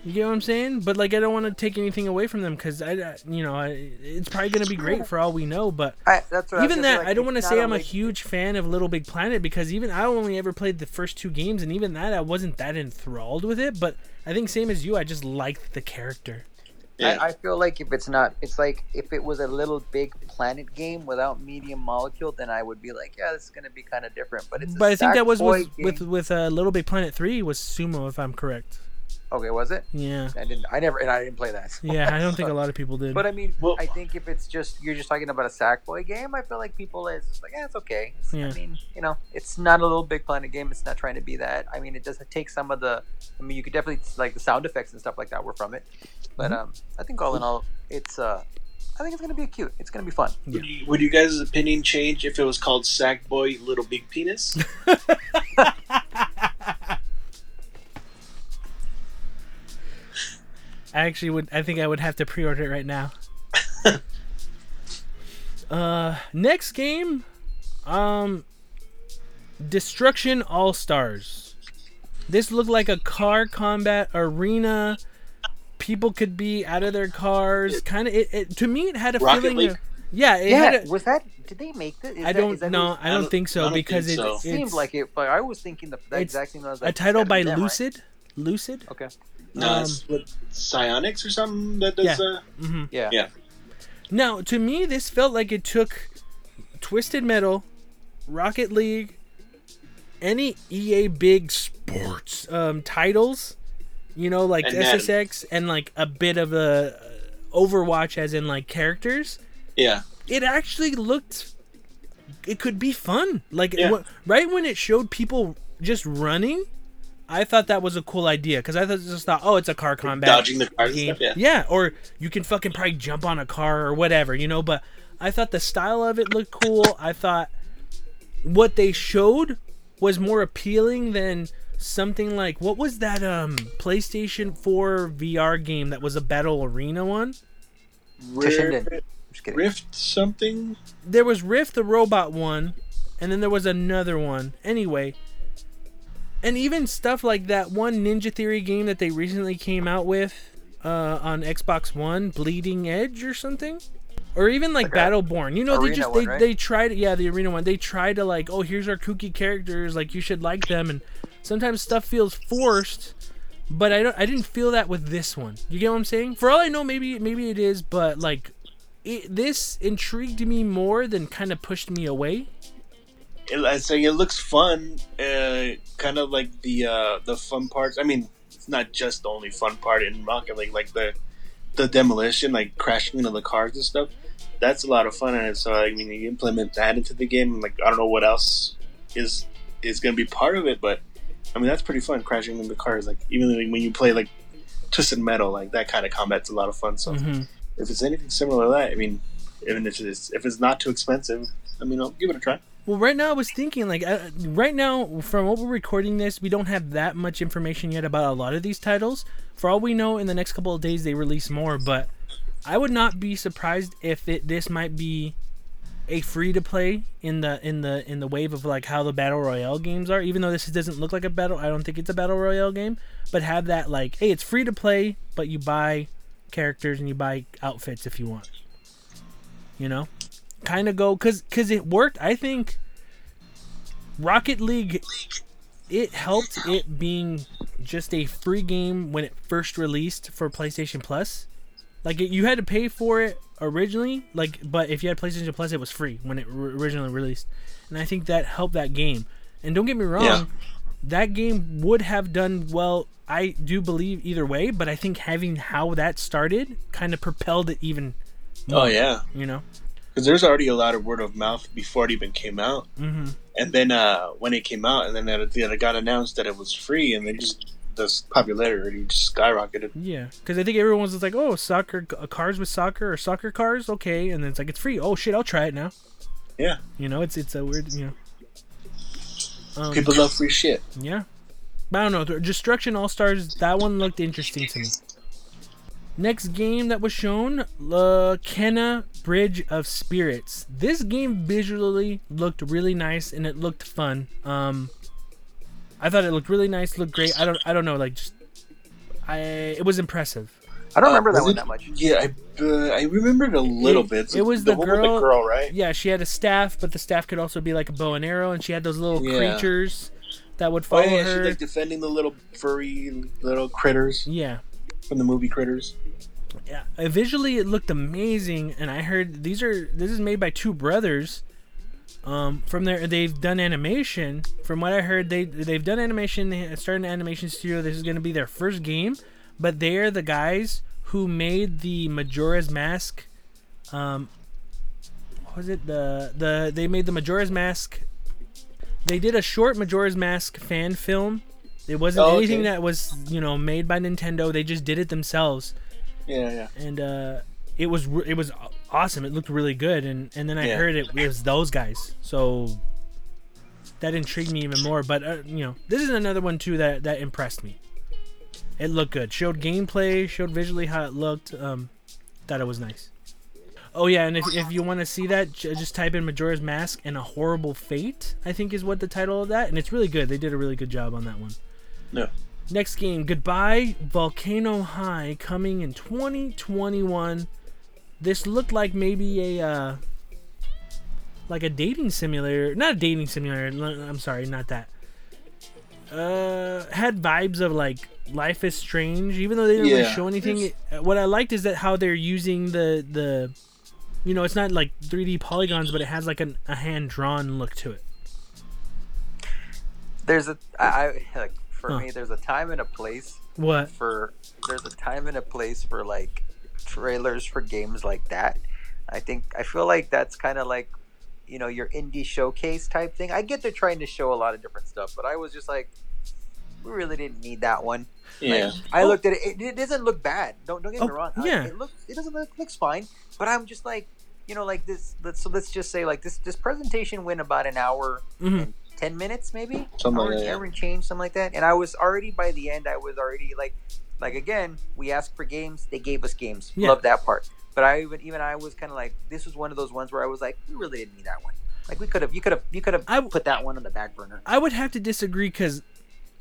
You get what I'm saying? But like, I don't want to take anything away from them because I, I- you know, I, it's probably gonna be great for all we know. But I, even that, like, I don't want to say I'm a huge fan of Little Big Planet because even I only ever played the first two games, and even that I wasn't that enthralled with it. But I think same as you, I just liked the character. Yeah. I, I feel like if it's not, it's like if it was a little big planet game without Media Molecule, then I would be like, yeah, this is gonna be kind of different. But it's. But I think that was Sackboy with with game. with uh, Little Big Planet three was Sumo, if I'm correct. Okay, was it? Yeah, I didn't. I never. And I didn't play that. so- yeah. I don't think a lot of people did. But I mean, Well- I think if it's just you're just talking about a Sackboy game, I feel like people is just like, yeah, it's okay. It's, Yeah. I mean, you know, it's not a little big planet game. It's not trying to be that. I mean, it does take some of the. I mean, you could definitely like the sound effects and stuff like that were from it. But Mm-hmm. um, I think all in all, it's uh, I think it's gonna be cute. It's gonna be fun. Would, you, would you guys' opinion change if it was called Sackboy Little Big Penis? I actually would. I think I would have to pre-order it right now. uh, next game, um, Destruction All Stars. This looked like a car combat arena. People could be out of their cars. Kind of. It, it to me, it had a Rocket feeling. League? Of, yeah, it yeah, had. A, was that? Did they make that? Is I that- don't is that know. what- I don't don't- think so don't because think it, so. It seemed like it, but I was thinking the, the exact thing. I was a title by gotta be them, right? Lucid. Lucid. Okay. No, Um, it's what, Psyonix or something that does. Yeah. Uh, hmm Yeah. Yeah. Now, to me, this felt like it took Twisted Metal, Rocket League, any EA big sports um, titles, you know, like And Madden. SSX, and like a bit of a Overwatch, as in like characters. yeah. It actually looked. It could be fun. Like Yeah. wh- right when it showed people just running, I thought that was a cool idea because I just thought, oh, it's a car combat Dodging the cars and game. stuff. Yeah. or you can fucking probably jump on a car or whatever, you know. But I thought the style of it looked cool. I thought what they showed was more appealing than something like what was that um PlayStation 4 VR game that was a battle arena one? Rift, Rift something. There was Rift the robot one, and then there was another one. Anyway, and even stuff like that one Ninja Theory game that they recently came out with uh, on Xbox One, Bleeding Edge or something, or even like a Battleborn. You know, they arena just one, they right? they tried yeah the arena one. They tried to like oh here's our kooky characters like you should like them, and sometimes stuff feels forced. But I don't. I didn't feel that with this one. You get what I'm saying? For all I know, maybe maybe it is, but like, it, this intrigued me more than kind of pushed me away. It, I say it looks fun. Uh, kind of like the uh, the fun parts. I mean, it's not just the only fun part in Rocket League. Like the the demolition, like crashing into the cars and stuff. That's a lot of fun. And so I mean, you implement that into the game. Like I don't know what else is is going to be part of it, but I mean that's pretty fun. Crashing into the cars, like even like, when you play like Twisted Metal, like that kind of combat's a lot of fun. So hmm if it's anything similar to that, I mean, even if it's if it's not too expensive, I mean, I'll give it a try. Well, right now I was thinking like uh, right now from what we're recording this, we don't have that much information yet about a lot of these titles. For all we know, in the next couple of days they release more. But I would not be surprised if it this might be a free to play in the in the in the wave of like how the battle royale games are. Even though this doesn't look like a battle, I don't think it's a battle royale game. But have that like, hey, it's free to play, but you buy characters and you buy outfits if you want. You know, kind of go because because it worked. I think Rocket League it helped it being just a free game when it first released for PlayStation Plus. Like it, you had to pay for it originally, like but if you had PlayStation Plus, it was free when it r- originally released, and I think that helped that game. And don't get me wrong, Yeah. that game would have done well. I do believe either way, but I think having how that started kind of propelled it even. Oh yeah, You know. Because there's already a lot of word of mouth before it even came out, hmm and then uh, when it came out, and then it, it got announced that it was free, and then just the popularity just skyrocketed. Yeah, because I think everyone's just like, oh, soccer cars with soccer or soccer cars, okay, and then it's like it's free. Oh shit, I'll try it now. Yeah, You know, it's it's a weird, you know. Um, people love free shit. yeah, but I don't know. Destruction All Stars, that one looked interesting to me. Next game that was shown, La Kena Bridge of Spirits. This game visually looked really nice and it looked fun. Um, I thought it looked really nice, looked great. I don't, I don't know, like just, I, it was impressive. I don't Uh, remember that one it- that much. Yeah, I uh, I remembered a little It- bit. it was the, the girl- the girl, right? Yeah, she had a staff, but the staff could also be like a bow and arrow, and she had those little Yeah. creatures that would follow Oh yeah, her. she's like defending the little furry little critters yeah, from the movie Critters. Yeah. Uh, visually, it looked amazing, and I heard these are this is made by two brothers. Um, from there, they've done animation. From what I heard, they they've done animation. They started an animation studio. This is going to be their first game, but they're the guys who made the Majora's Mask. Um, what was it the the they made the Majora's Mask? They did a short Majora's Mask fan film. It wasn't Oh, okay. anything that was you know made by Nintendo. They just did it themselves Yeah, yeah. and uh, it was it was awesome. It looked really good, and and then I Yeah. heard it, it was those guys, so that intrigued me even more. But uh, you know, this is another one too that that impressed me. It looked good. Showed gameplay, showed visually how it looked. Um, thought it was nice. Oh yeah, and if, if you want to see that, just type in Majora's Mask and a Horrible Fate. I think is what the title of that, and it's really good. They did a really good job on that one. No. Next game, Goodbye Volcano High, coming in 2021. This looked like maybe a uh, like a dating simulator, not a dating simulator. I'm sorry, not that. Uh, had vibes of like Life is Strange, even though they didn't really show anything. It- what I liked is that how they're using the the, you know, it's not like 3D polygons, but it has like an, a hand drawn look to it. There's a I, I like for Huh. me. There's a time and a place What? for there's a time and a place for like trailers for games like that. I think I feel like that's kind of like you know your indie showcase type thing. I get they're trying to show a lot of different stuff, but I was just like, we really didn't need that one. Yeah. I Oh. looked at it. It, it doesn't look bad. Don't don't get me Oh, wrong. Yeah. it looks it doesn't look looks fine. But I'm just like you know like this. Let's so let's just say like this this presentation went about an hour hmm and ten minutes maybe. Something hour, like that, yeah. hour and change something like that. And I was already by the end. I was already like like again we asked for games. They gave us games. Yeah. Love that part. But I even even I was kind of like this was one of those ones where I was like we really didn't need that one. Like we could have you could have you could have I- put that one on the back burner. I would have to disagree because,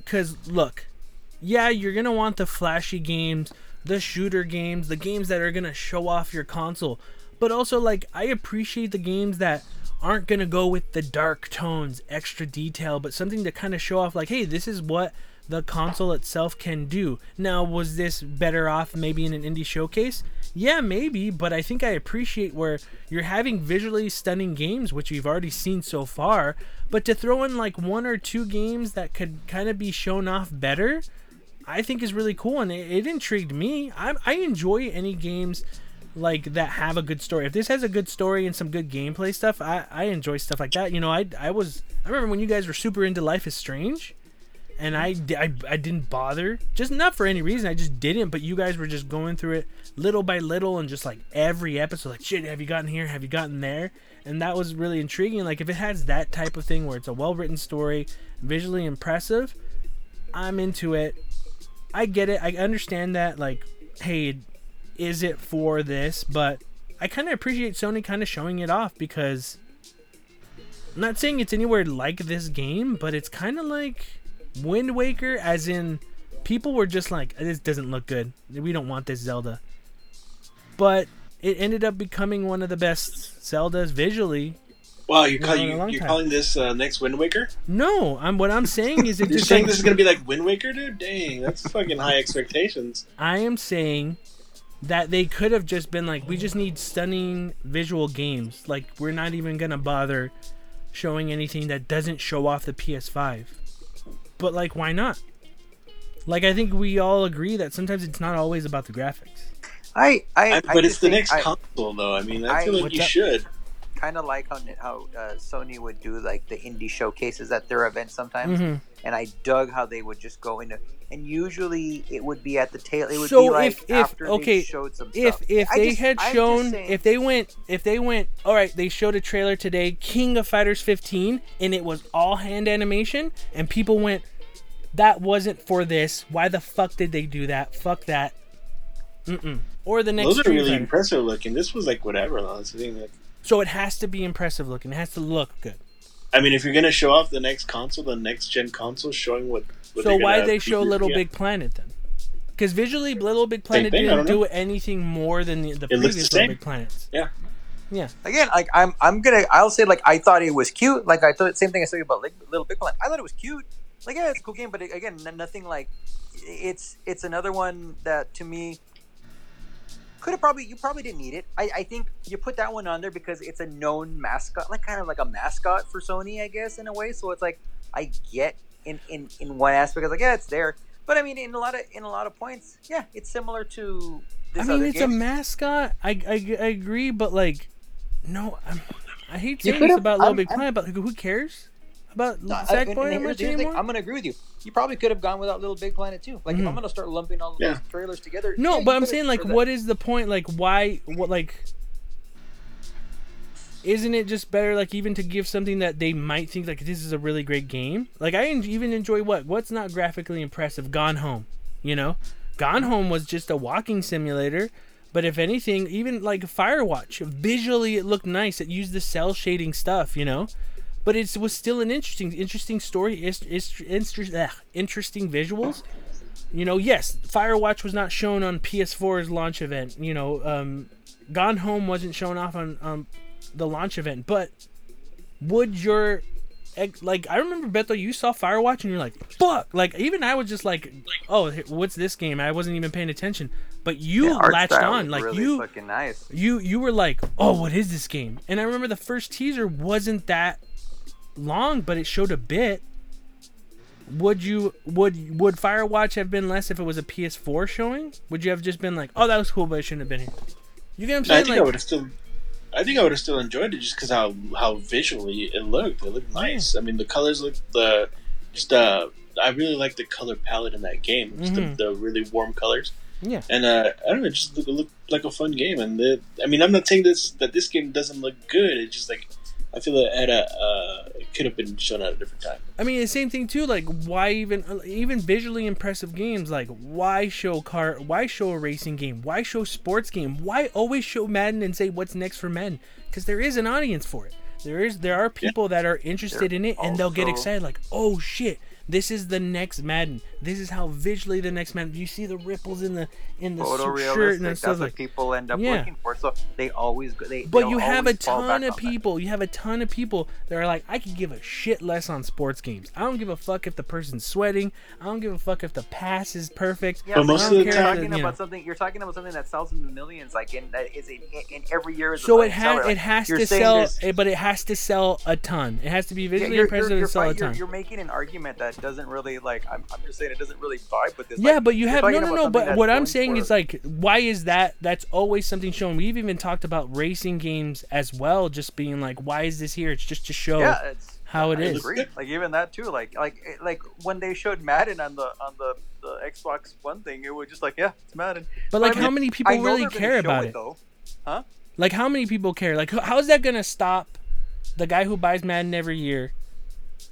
cause look, yeah, you're gonna want the flashy games, the shooter games, the games that are gonna show off your console. But also, like, I appreciate the games that aren't gonna go with the dark tones, extra detail, but something to kind of show off, like, hey, this is what the console itself can do. Now, was this better off maybe in an indie showcase? Yeah, maybe, but I think I appreciate where you're having visually stunning games, which we've already seen so far, but to throw in like one or two games that could kind of be shown off better, I think is really cool, and it, it intrigued me. I, I enjoy any games like that have a good story. If this has a good story and some good gameplay stuff, I, I enjoy stuff like that. You know, I, I was I remember when you guys were super into Life is Strange, and I, I, I didn't bother, just not for any reason. I just didn't. But you guys were just going through it little by little, and just like every episode, like shit, have you gotten here? Have you gotten there? And that was really intriguing. Like if it has that type of thing where it's a well written story, visually impressive, I'm into it. I get it. I understand that. Like, hey, is it for this? But I kind of appreciate Sony kind of showing it off because I'm not saying it's anywhere like this game, but it's kind of like Wind Waker, as in people were just like, this doesn't look good. We don't want this Zelda. But it ended up becoming one of the best Zeldas visually. Wow, you Been call you you're calling this uh, next Wind Waker? No, I'm what I'm saying is it You're just saying like- this is gonna be like Wind Waker, dude? Dang, that's fucking high expectations. I am saying that they could have just been like, we just need stunning visual games. Like, we're not even gonna bother showing anything that doesn't show off the PS5. But like, why not? Like, I think we all agree that sometimes it's not always about the graphics. I I, I, I but it's the next I console, though. I mean, I- I feel like you that? should. Kind of like how how uh, Sony would do like the indie showcases at their events sometimes. hmm and I dug how they would just go into, and usually it would be at the tail. It would So be like if- if- after okay, they showed some If stuff. if I they just- had I'm shown, if they went, if they went, all right, they showed a trailer today, King of Fighters 15, and it was all hand animation, and people went, that wasn't for this. Why the fuck did they do that? Fuck that. Mm-mm. Or the next Those are really Fighter. impressive looking. This was like whatever. Though. That's the thing. Like, So it has to be impressive looking. It has to look good. I mean, if you're gonna show off the next console, the next gen console, showing what. what so why they show feature, Little. Big Planet then? Because visually, Little Big Planet thing, didn't don't know. anything more than the, the It looks previous the Little same. Big Planets. Yeah. Yeah. again, like I'm, I'm gonna, I'll say like I thought it was cute. Like I thought same thing I said about like, Little Big Planet. I thought it was cute. Like yeah, it's a cool game, but it, again, n- nothing like. It's it's another one that to me could have probably you probably didn't need it. I, I think you put that one on there because it's a known mascot, like kind of like a mascot for Sony, I guess in a way. So it's like I get in in in one aspect, it's like yeah, it's there. But I mean, in a lot of in a lot of points, yeah, it's similar to. I mean, other it's game. a mascot. I, I, I agree, but like, no, I'm, I hate You saying this about Little I'm- Big I'm- Planet, but like, who cares about No, I- Sackboy and- and that here's- much here's the thing, anymore. I'm gonna agree with you. You probably could have gone without Little Big Planet too. Like if Mhm. I'm gonna start lumping all Yeah. those trailers together. No, yeah, but I'm saying like, what is the point? Like, why? What like? Isn't it just better, like, even to give something that they might think like this is a really great game? Like, I en- even enjoy what? What's not graphically impressive? Gone Home, you know, Gone Home was just a walking simulator. But if anything, even like Firewatch, visually it looked nice. It used the cel shading stuff, you know. But it was still an interesting, interesting story. Ugh, interesting visuals you know, yes, Firewatch was not shown on PS4's launch event. You know, um, Gone Home wasn't shown off on um, the launch event. But would your like? I remember Beto, you saw Firewatch and you're like, "Fuck!" Like even I was just like, "Oh, what's this game?" I wasn't even paying attention. But you Yeah, latched on, like really you, fucking nice. you, you were like, "Oh, what is this game?" And I remember the first teaser wasn't that long, but it showed a bit would you would would Firewatch have been less if it was a PS4 showing? Would you have just been like, "Oh, that was cool, but it shouldn't have been here"? You get what I I'm think saying? I think Like, would have still. I think I would have still enjoyed it just because how how visually it looked. It looked nice. I mean, the colors look the just uh. I really like the color palette in that game. Mhm. the, the really warm colors. yeah, And uh, I don't know, it just look, look like a fun game. And the, I mean, I'm not saying this that this game doesn't look good. It's just like I feel that at a uh, it could have been shown at a different time. I mean the same thing too. Like, why even even visually impressive games? Like, why show car? Why show a racing game? Why show sports game? Why always show Madden and say what's next for men? Because there is an audience for it. There is there are people that are interested in it and they'll get excited. Like, oh shit. This is the next Madden. This is how visually the next Madden. You see the ripples in the in the shirt and That's stuff what like. people end up Yeah. looking for. So they always go. They, But you have a ton of on that. people. You have a ton of people that are like, I could give a shit less on sports games. I don't give a fuck if the person's sweating. I don't give a fuck if the pass is perfect. Yeah, But but most of the you're time- that, talking you know. about something. You're talking about something that sells in the millions, like in that is in, in every year. Is a So it fucking has Like, it has to sell, there's- eh, but it has to sell a ton. It has to be Yeah, visually you're, impressive you're, you're, sell a you're, ton. you're making an argument that doesn't really like. I'm, I'm just saying it doesn't really vibe with this. Yeah, like, but you have no, no, no. But what I'm saying for- is like, why is that? That's always something shown. We've even talked about racing games as well, just being like, why is this here? It's just to show yeah, it's how it I is. agree. Like even that too. Like like eh, like when they showed Madden on the on the, the Xbox One thing, it was just like yeah, it's Madden. But like, I how many people really care about it, it? though. Like, how many people care? Like, how- how is that gonna stop the guy who buys Madden every year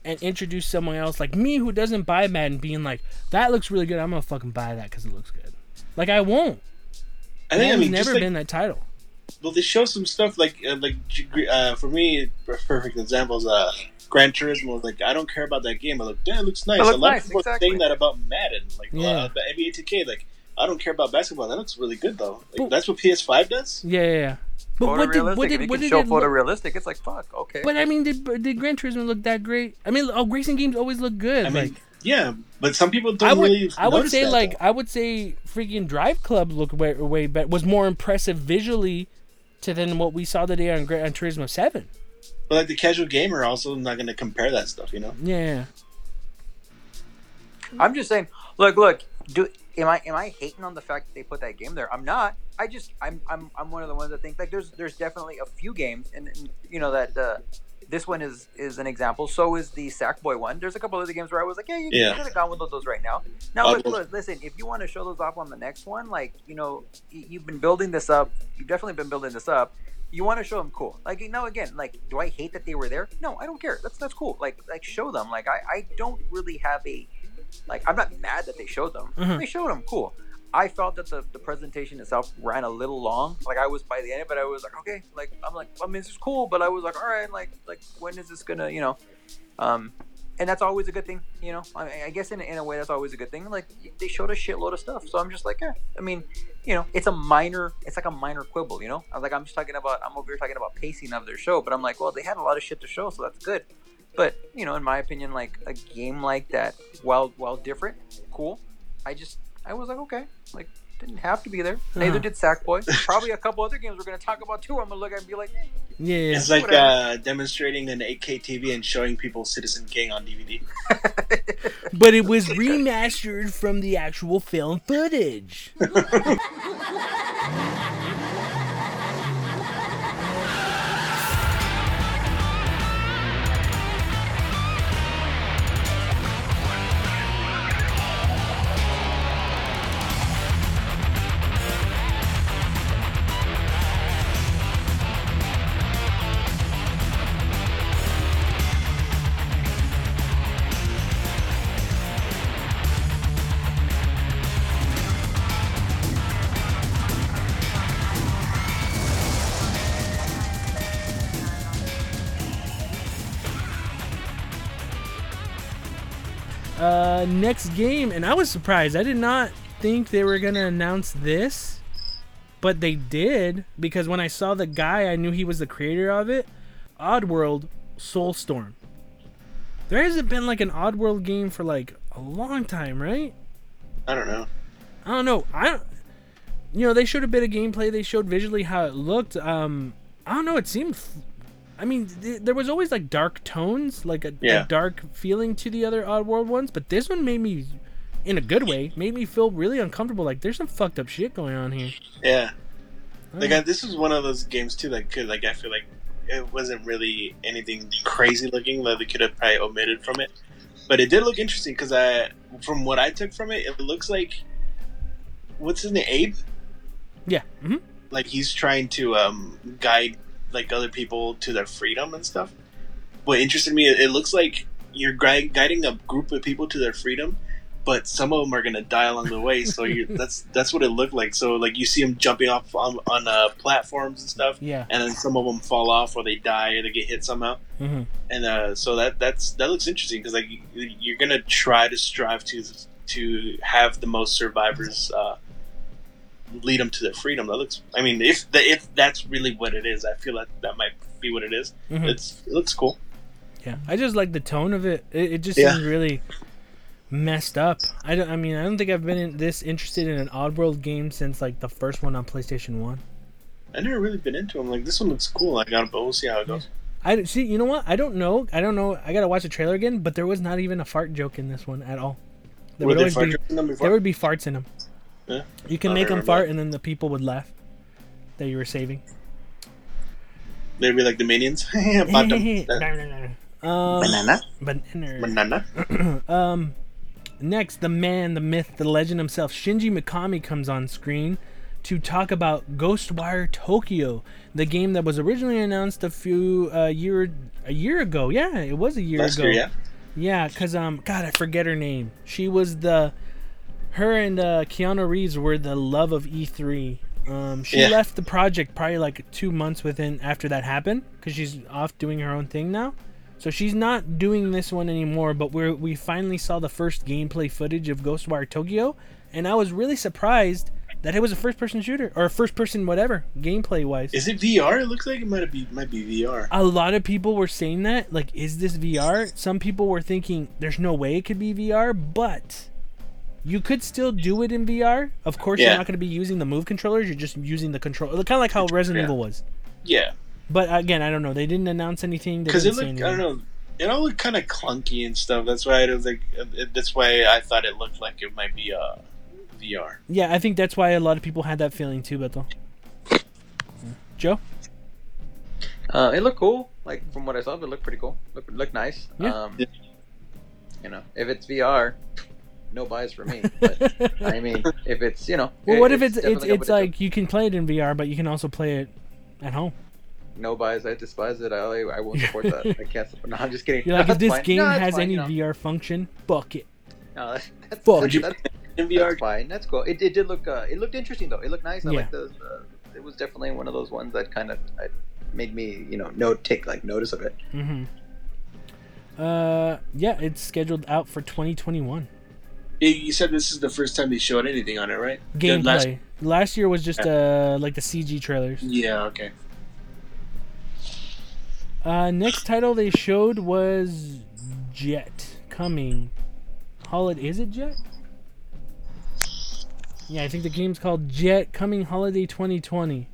and introduce someone else like me who doesn't buy Madden, being like, "That looks really good. I'm gonna fucking buy that because it looks good." Like, I won't. I think I Madden's mean never just like, been that title. well, they show some stuff like uh, like uh, for me, perfect example is uh, Gran Turismo. Like I don't care about that game. I look, damn, it looks nice. looks a lot nice, of people exactly. saying that about Madden, like Yeah. uh, the NBA 2K. Like I don't care about basketball. That looks really good though. Like, But- that's what PS5 does. Yeah, yeah. yeah. But what did Photorealistic. what if did you what can did show it look, it's like fuck. Okay. But I mean, did did Gran Turismo look that great? I mean, oh, racing games always look good. I mean, like, yeah, but some people don't I would really. I would say that, like though. I would say freaking Drive Club looked way way better. Was more impressive visually to than what we saw today on Gran Turismo Seven. but like the casual gamer also not going to compare that stuff. You know. Yeah. I'm just saying. Look, look. Do am I am I hating on the fact that they put that game there? I'm not. I just I'm I'm I'm one of the ones that think like there's there's definitely a few games and, and you know that uh, this one is is an example. So is the Sackboy one. There's a couple other games where I was like, yeah, you, Yeah. could have gone with those right now. Now, look, look, listen. If you want to show those off on the next one, like you know, you've been building this up. You've definitely been building this up. You want to show them cool. Like you know, again, like, do I hate that they were there? No, I don't care. That's that's cool. Like like show them. Like I I don't really have a like I'm not mad that they showed them. Mhm. They showed them cool. I felt that the, the presentation itself ran a little long. Like I was by the end of it, I was like, okay, like I'm like, I mean, this is cool, but I was like, all right, like like when is this gonna, you know, um, and that's always a good thing, you know. I, I guess in, in a way, that's always a good thing. Like they showed a shitload of stuff, so I'm just like, yeah. I mean, you know, it's a minor, it's like a minor quibble, you know. I was like, I'm just talking about, I'm over here talking about pacing of their show, but I'm like, well, they had a lot of shit to show, so that's good. But you know, in my opinion, like a game like that, while while different, cool. I just I was like, okay, like didn't have to be there. Neither Uh-huh. did Sackboy. Probably a couple other games we're gonna talk about too. I'm gonna look at and be like, eh. Yeah. yeah. It's like uh, demonstrating an 8K TV and showing people Citizen Kane on DVD. But it was remastered from the actual film footage. Uh, next game, and I was surprised. I did not think they were gonna announce this, but they did because when I saw the guy, I knew he was the creator of it. Oddworld Soulstorm. There hasn't been like an Oddworld game for like a long time, right? I don't know. I don't know. I don't. You know, they showed a bit of gameplay. They showed visually how it looked. Um, I don't know. It seemed. I mean, th- there was always like dark tones, like a, a dark feeling to the other Oddworld ones, but this one made me, in a good way, made me feel really uncomfortable. Like there's some fucked up shit going on here. Yeah. Like Oh. I, this was one of those games too that could like I feel like it wasn't really anything crazy looking that they could have probably omitted from it, but it did look interesting because I, from what I took from it, it looks like what's his name, Abe. yeah. hmm Like he's trying to um, guide like other people to their freedom and stuff. What interested me, it looks like you're gui- guiding a group of people to their freedom, but some of them are gonna die along the way. So you that's that's what it looked like. So like you see them jumping off on, on uh, platforms and stuff, Yeah. and then some of them fall off or they die or they get hit somehow. hmm And uh, so that that's that looks interesting because like you- you're gonna try to strive to to have the most survivors uh, lead them to their freedom. That looks. I mean, if the, if that's really what it is, I feel like that might be what it is. hmm It's it looks cool. Yeah. I just like the tone of it. It, it just Yeah. seems really messed up. I don't. I mean, I don't think I've been in, this interested in an Oddworld game since like the first one on PlayStation One. I never really been into them. Like this one looks cool. I got it, but we'll see how it goes. I see. You know what? I don't know. I don't know. I gotta watch the trailer again. But there was not even a fart joke in this one at all. There Were would be. farting them before? There would be farts in them. Yeah. You can make them fart, that. and then the people would laugh that you were saving. They'd be like the minions. Um, Banana. banana. Banana. Um, next, the man, the myth, the legend himself, Shinji Mikami comes on screen to talk about Ghostwire Tokyo, the game that was originally announced a few uh, year a year ago. Yeah, it was a year Last ago. year, yeah. Yeah, cause um, God, I forget her name. She was the, her and uh, Keanu Reeves were the love of E3. Um, she Yeah. left the project probably like two months within after that happened, cause she's off doing her own thing now. So she's not doing this one anymore. But we we finally saw the first gameplay footage of Ghostwire Tokyo, and I was really surprised that it was a first-person shooter or a first-person whatever gameplay wise. Is it VR? It looks like it might be might be VR. A lot of people were saying that, like, is this VR? Some people were thinking there's no way it could be VR, but you could still do it in VR. Of course, you're not going to be using the move controllers. You're just using the control, kind of like how Resident Yeah. Evil was. Yeah, But again, I don't know. They didn't announce anything. Because it looked. I don't know. It all looked kind of clunky and stuff. That's why I was like. It, that's why I thought it looked like it might be uh, VR. Yeah, I think that's why a lot of people had that feeling too, Beto. Joe? Uh, it looked cool. Like from what I saw, it looked pretty cool. Looked looked nice. Yeah. Um, you know, if it's VR, no buys for me. But I mean, if it's you know, well, it- what if it's it's, it's potential. like you can play it in VR, but you can also play it at home? no buys? I despise it. I I won't support that. I can't. Support, no, I'm just kidding. You're like, No, if this fine. game No, has fine, any you know. VR function, fuck it. No, that's, that's, Fuck that's, that's, In that's VR, fine. That's cool. It, it did look uh, it looked interesting though. It looked nice. I Yeah. like the, the. It was definitely one of those ones that kind of I, made me you know note take like notice of it. Mm-hmm. Uh, yeah, it's scheduled out for 2021. You- you said this is the first time they showed anything on it, right? Gameplay. last- Last, year was just uh like the CG trailers. yeah. Okay. Uh, next title they showed was Jett coming. Holiday is it Jett? Yeah, I think the game's called Jett coming holiday 2020.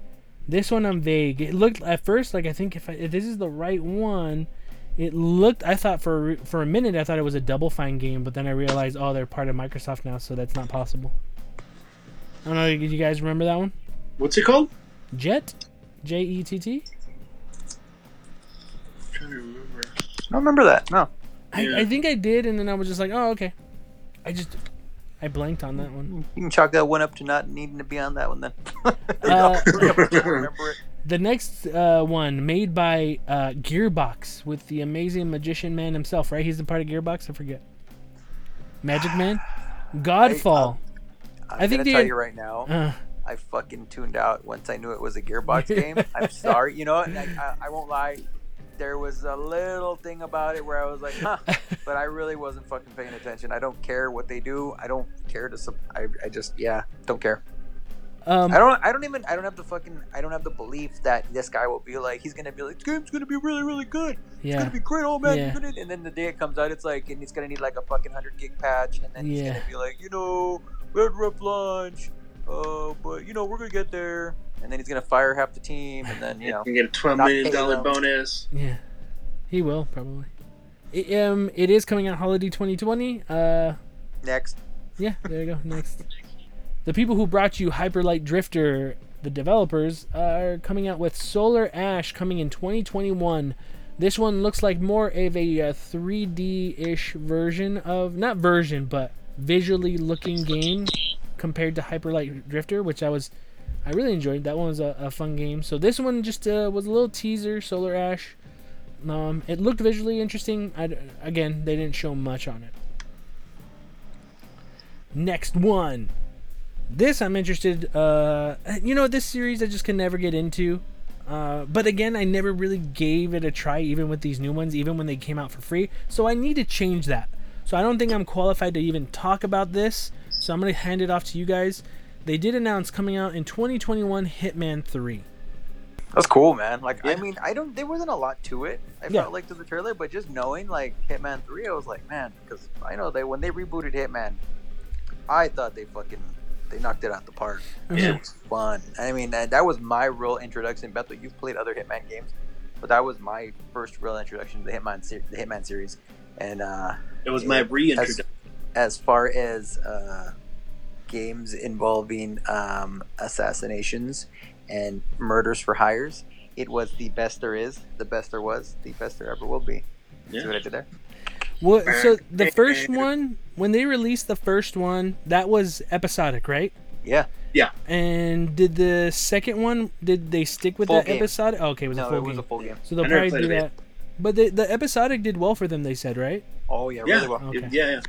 This one I'm vague. It looked at first like I think if, I, if this is the right one, it looked. I thought for for a minute I thought it was a Double Fine game, but then I realized oh they're part of Microsoft now, so that's not possible. I don't know. Did you guys remember that one? What's it called? Jett, J E T T. I'm trying to remember. I don't remember that. No. I, Yeah. I think I did, and then I was just like, oh, okay. I just, I blanked on that one. You can chalk that one up to not needing to be on that one then. Uh, remember it. The next uh, one, made by uh, Gearbox, with the amazing magician man himself, right? He's the part of Gearbox. I forget. Magic Man, Godfall. I'm I think gonna tell you right now. Uh, I fucking tuned out once I knew it was a Gearbox game. I'm sorry. You know what? Like, I, I won't lie. there was a little thing about it where I was like, huh, but I really wasn't fucking paying attention. I don't care what they do. I don't care to. Sub- I, I just yeah, don't care. Um, I don't. I don't even. I don't have the fucking. I don't have the belief that this guy will be like. He's gonna be like. This game's gonna be really, really good. Yeah. It's gonna be great. Oh man, Yeah. And then the day it comes out, it's like, and he's gonna need like a fucking hundred gig patch, and then he's Yeah. gonna be like, you know, we had rough launch, uh, but you know, we're gonna get there. And then he's gonna fire half the team, and then you know. You get a twelve million dollar bonus. Yeah, he will probably. It, um, it is coming out holiday 2020. Uh, Next, yeah, there you go. Next, the people who brought you Hyper Light Drifter, the developers, are coming out with Solar Ash coming in 2021. This one looks like more of a uh, 3D-ish version of not version, but visually looking game compared to Hyper Light Drifter, which I was I really enjoyed. That one was a, a fun game. So this one just uh, was a little teaser, Solar Ash. Um, it looked visually interesting. I, again, they didn't show much on it. Next one. This I'm interested. Uh, you know, this series I just can never get into. Uh, but again, I never really gave it a try, even with these new ones, even when they came out for free. So I need to change that. So I don't think I'm qualified to even talk about this. So I'm gonna hand it off to you guys. They did announce coming out in 2021 Hitman 3. that's cool, man. Like, I mean, I don't. There wasn't a lot to it. I Yeah. felt like to the trailer, but just knowing like Hitman Three, I was like, man, because I know they when they rebooted Hitman, I thought they fucking they knocked it out the park. Yeah. It was fun. I mean, that, that was my real introduction. Beto, you've played other Hitman games, but that was my first real introduction to the Hitman ser- the Hitman series. And uh, It was my reintroduction. as far as uh, games involving um, assassinations and murders for hires, it was the best there is, the best there was, the best there ever will be. See what I did there? Well, so the first one, when they released the first one, that was episodic, right? Yeah. Yeah. And did the second one? Did they stick with Full that game. episodic? Oh, okay, it was a No, full it was game. a full game. so they'll probably do that. But the the episodic did well for them. They said, right? Oh yeah, Yeah, really well. Okay. yeah, yeah.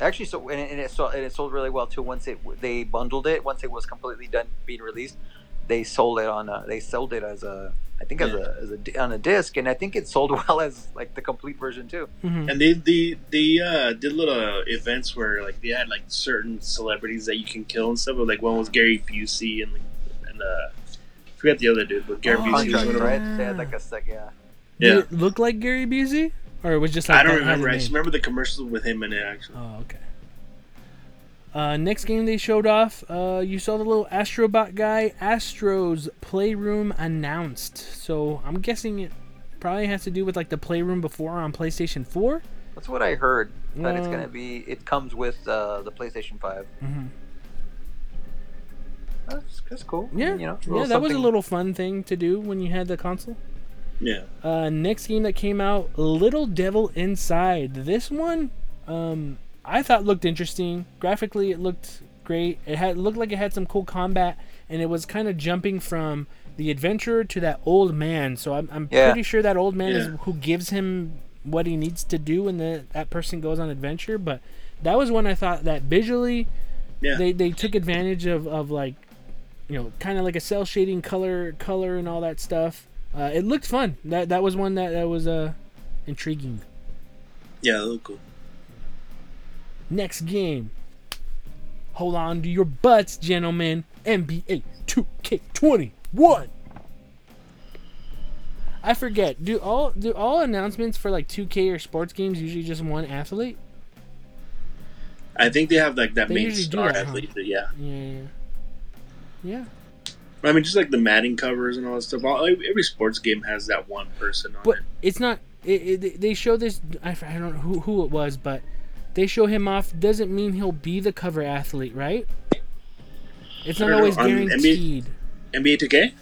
Actually, so and it, and it sold and it sold really well too. Once it they bundled it, once it was completely done being released, they sold it on a, they sold it as a I think as a, as a on a disc, and I think it sold well as like the complete version too. hmm And they they they uh, did little events where like they had like certain celebrities that you can kill and stuff. Like one was Gary Busey and and uh, I forgot the other dude, but Gary Oh, Busey was one of right? them. They had like a sec, yeah. Did Yeah, it look like Gary Busey, or it was just like I don't that remember. I just remember the commercial with him in it. Actually, Oh, okay. Uh, next game they showed off, uh, you saw the little Astrobot guy, Astro's Playroom announced. So I'm guessing it probably has to do with like the Playroom before on PlayStation 4. That's what I heard. That it's Uh, gonna be. It comes with uh, the PlayStation Five. Mm-hmm. That's, that's cool. Yeah, you know, yeah, that was a little fun thing to do when you had the console. yeah. Uh, next game that came out, Little Devil Inside. This one, um, I thought looked interesting. Graphically, it looked great. It had looked like it had some cool combat, and it was kind of jumping from the adventurer to that old man. So I'm, I'm Yeah. pretty sure that old man is who gives him what he needs to do when the that person goes on adventure. But that was one I thought that visually, Yeah. they they took advantage of of like, you know, kind of like a cel shading color color and all that stuff. Uh, it looked fun. That that was one that that was uh intriguing. Yeah, that looked cool. Next game. Hold on to your butts, gentlemen. NBA 2K21. I forget. Do all do all announcements for like 2K or sports games usually just one athlete? I think they have like that They main star that, huh? athlete. but Yeah, Yeah. Yeah. yeah. I mean, just like the Madden covers and all that stuff. All, every sports game has that one person on But it. it's not. It, it, they show this. I don't know who, who it was, but they show him off. Doesn't mean he'll be the cover athlete, right? It's not know, always on NBA guaranteed. NBA 2K.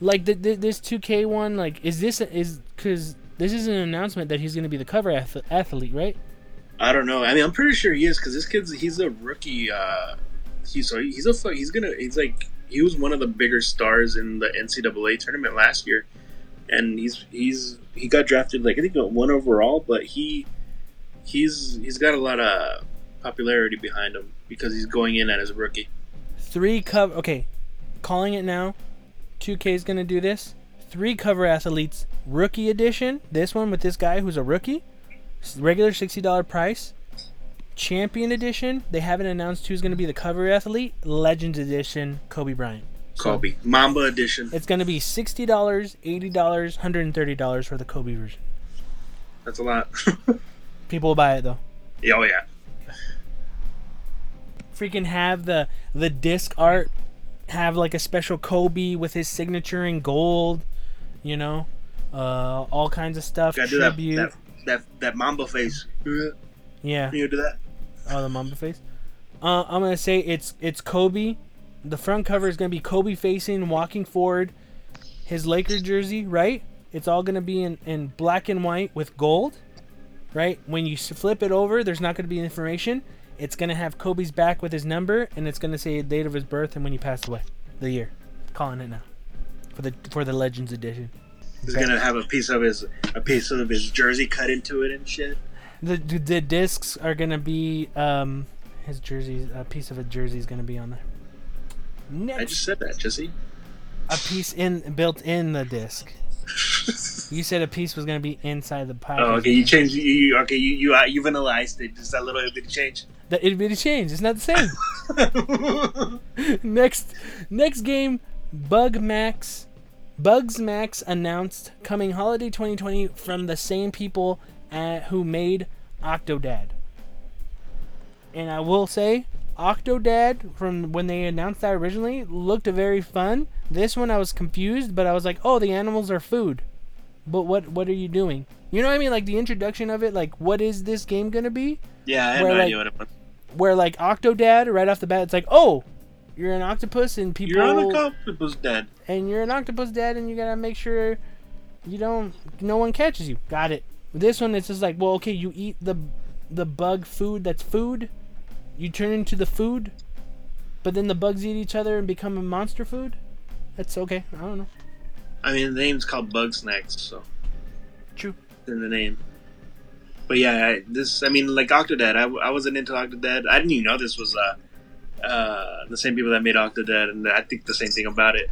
Like the, the, this 2K one, like is this is because this is an announcement that he's going to be the cover ath- athlete, right? I don't know. I mean, I'm pretty sure he is because this kid's he's a rookie. Uh, he's so he's a he's gonna he's like he was one of the bigger stars in the NCAA tournament last year, and he's he's he got drafted like I think one overall, but he he's he's got a lot of popularity behind him because he's going in as a rookie. Three cover. Okay, calling it now. 2K is going to do this. three cover athletes rookie edition. This one with this guy who's a rookie, regular sixty dollar price. Champion edition. They haven't announced who's going to be the cover athlete. Legends edition. Kobe Bryant. So Kobe Mamba edition. It's going to be sixty dollars, eighty dollars, hundred and thirty dollars for the Kobe version. That's a lot. People will buy it though. oh yeah. freaking have the the disc art have like a special Kobe with his signature in gold, you know, uh, all kinds of stuff. Gotta do that, Tribute, that that that Mamba face. Can yeah. you do that? Oh, the Mamba face. Uh, I'm gonna say it's it's Kobe. The front cover is gonna be Kobe facing, walking forward, his Laker jersey, right? It's all gonna be in in black and white with gold, right? When you flip it over, there's not gonna be information. It's gonna have Kobe's back with his number, and it's gonna say the date of his birth and when he passed away, the year. Calling it now, for the for the Legends edition. He's gonna have a piece of his a piece of his jersey cut into it and shit. The the, the discs are gonna be um his jersey. A piece of a jersey is gonna be on there. Next. I just said that, Jesse. a piece in built in the disc. You said a piece was gonna be inside the package. Oh, okay. You changed. You, you okay? You you uh, you vanillized it. Just a little bit of change. That it'd be a change. It's not the same. next, next game, Bug Max, Bugsnax announced coming holiday 2020 from the same people uh, who made Octodad. And I will say, Octodad from when they announced that originally looked very fun. This one I was confused, but I was like, oh, the animals are food. But what what are you doing? You know what I mean? Like the introduction of it. Like, what is this game gonna be? yeah, I had Where, no like, idea what it was. where like Octodad right off the bat, it's like, oh, you're an octopus and people, You're an octopus dead. and you're an octopus dad, and you gotta make sure you don't, no one catches you. Got it. This one, it's just like, well, okay, you eat the the bug food that's food, you turn into the food, but then the bugs eat each other and become a monster food. That's okay. I don't know. I mean, the name's called Bugsnax, so True. it's in the name. But yeah, I, this. I mean, like Octodad. I, I wasn't into Octodad. I didn't even know this was uh, uh, the same people that made Octodad, and I think the same thing about it.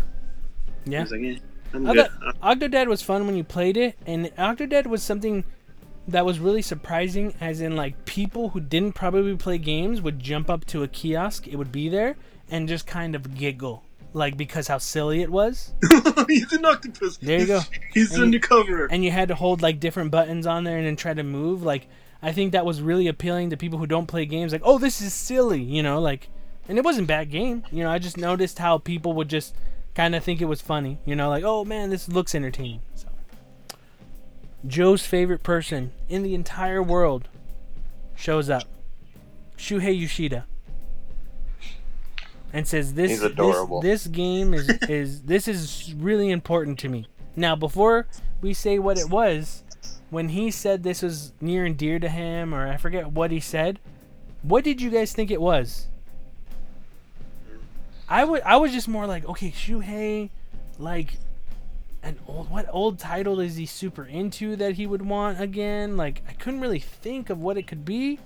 I Yeah. was like, eh, I'm I Octodad was fun when you played it, and Octodad was something that was really surprising. As in, like people who didn't probably play games would jump up to a kiosk, it would be there, and just kind of giggle, like because how silly it was. he's an octopus. There you go. He's And- undercover. And you had to hold like different buttons on there and then try to move. Like I think that was really appealing to people who don't play games. Like, oh, this is silly, you know, like. And it wasn't bad game, you know. I just noticed how people would just kind of think it was funny, you know, like, oh man, this looks entertaining. So, Joe's favorite person in the entire world shows up, Shuhei Yoshida, and says, "This He's this- adorable. This, game is is this is really important to me." Now, before we say what it was, when he said this was near and dear to him, or I forget what he said, what did you guys think it was? I would I was just more like, okay, Shuhei, like an old what old title is he super into that he would want again? Like I couldn't really think of what it could be.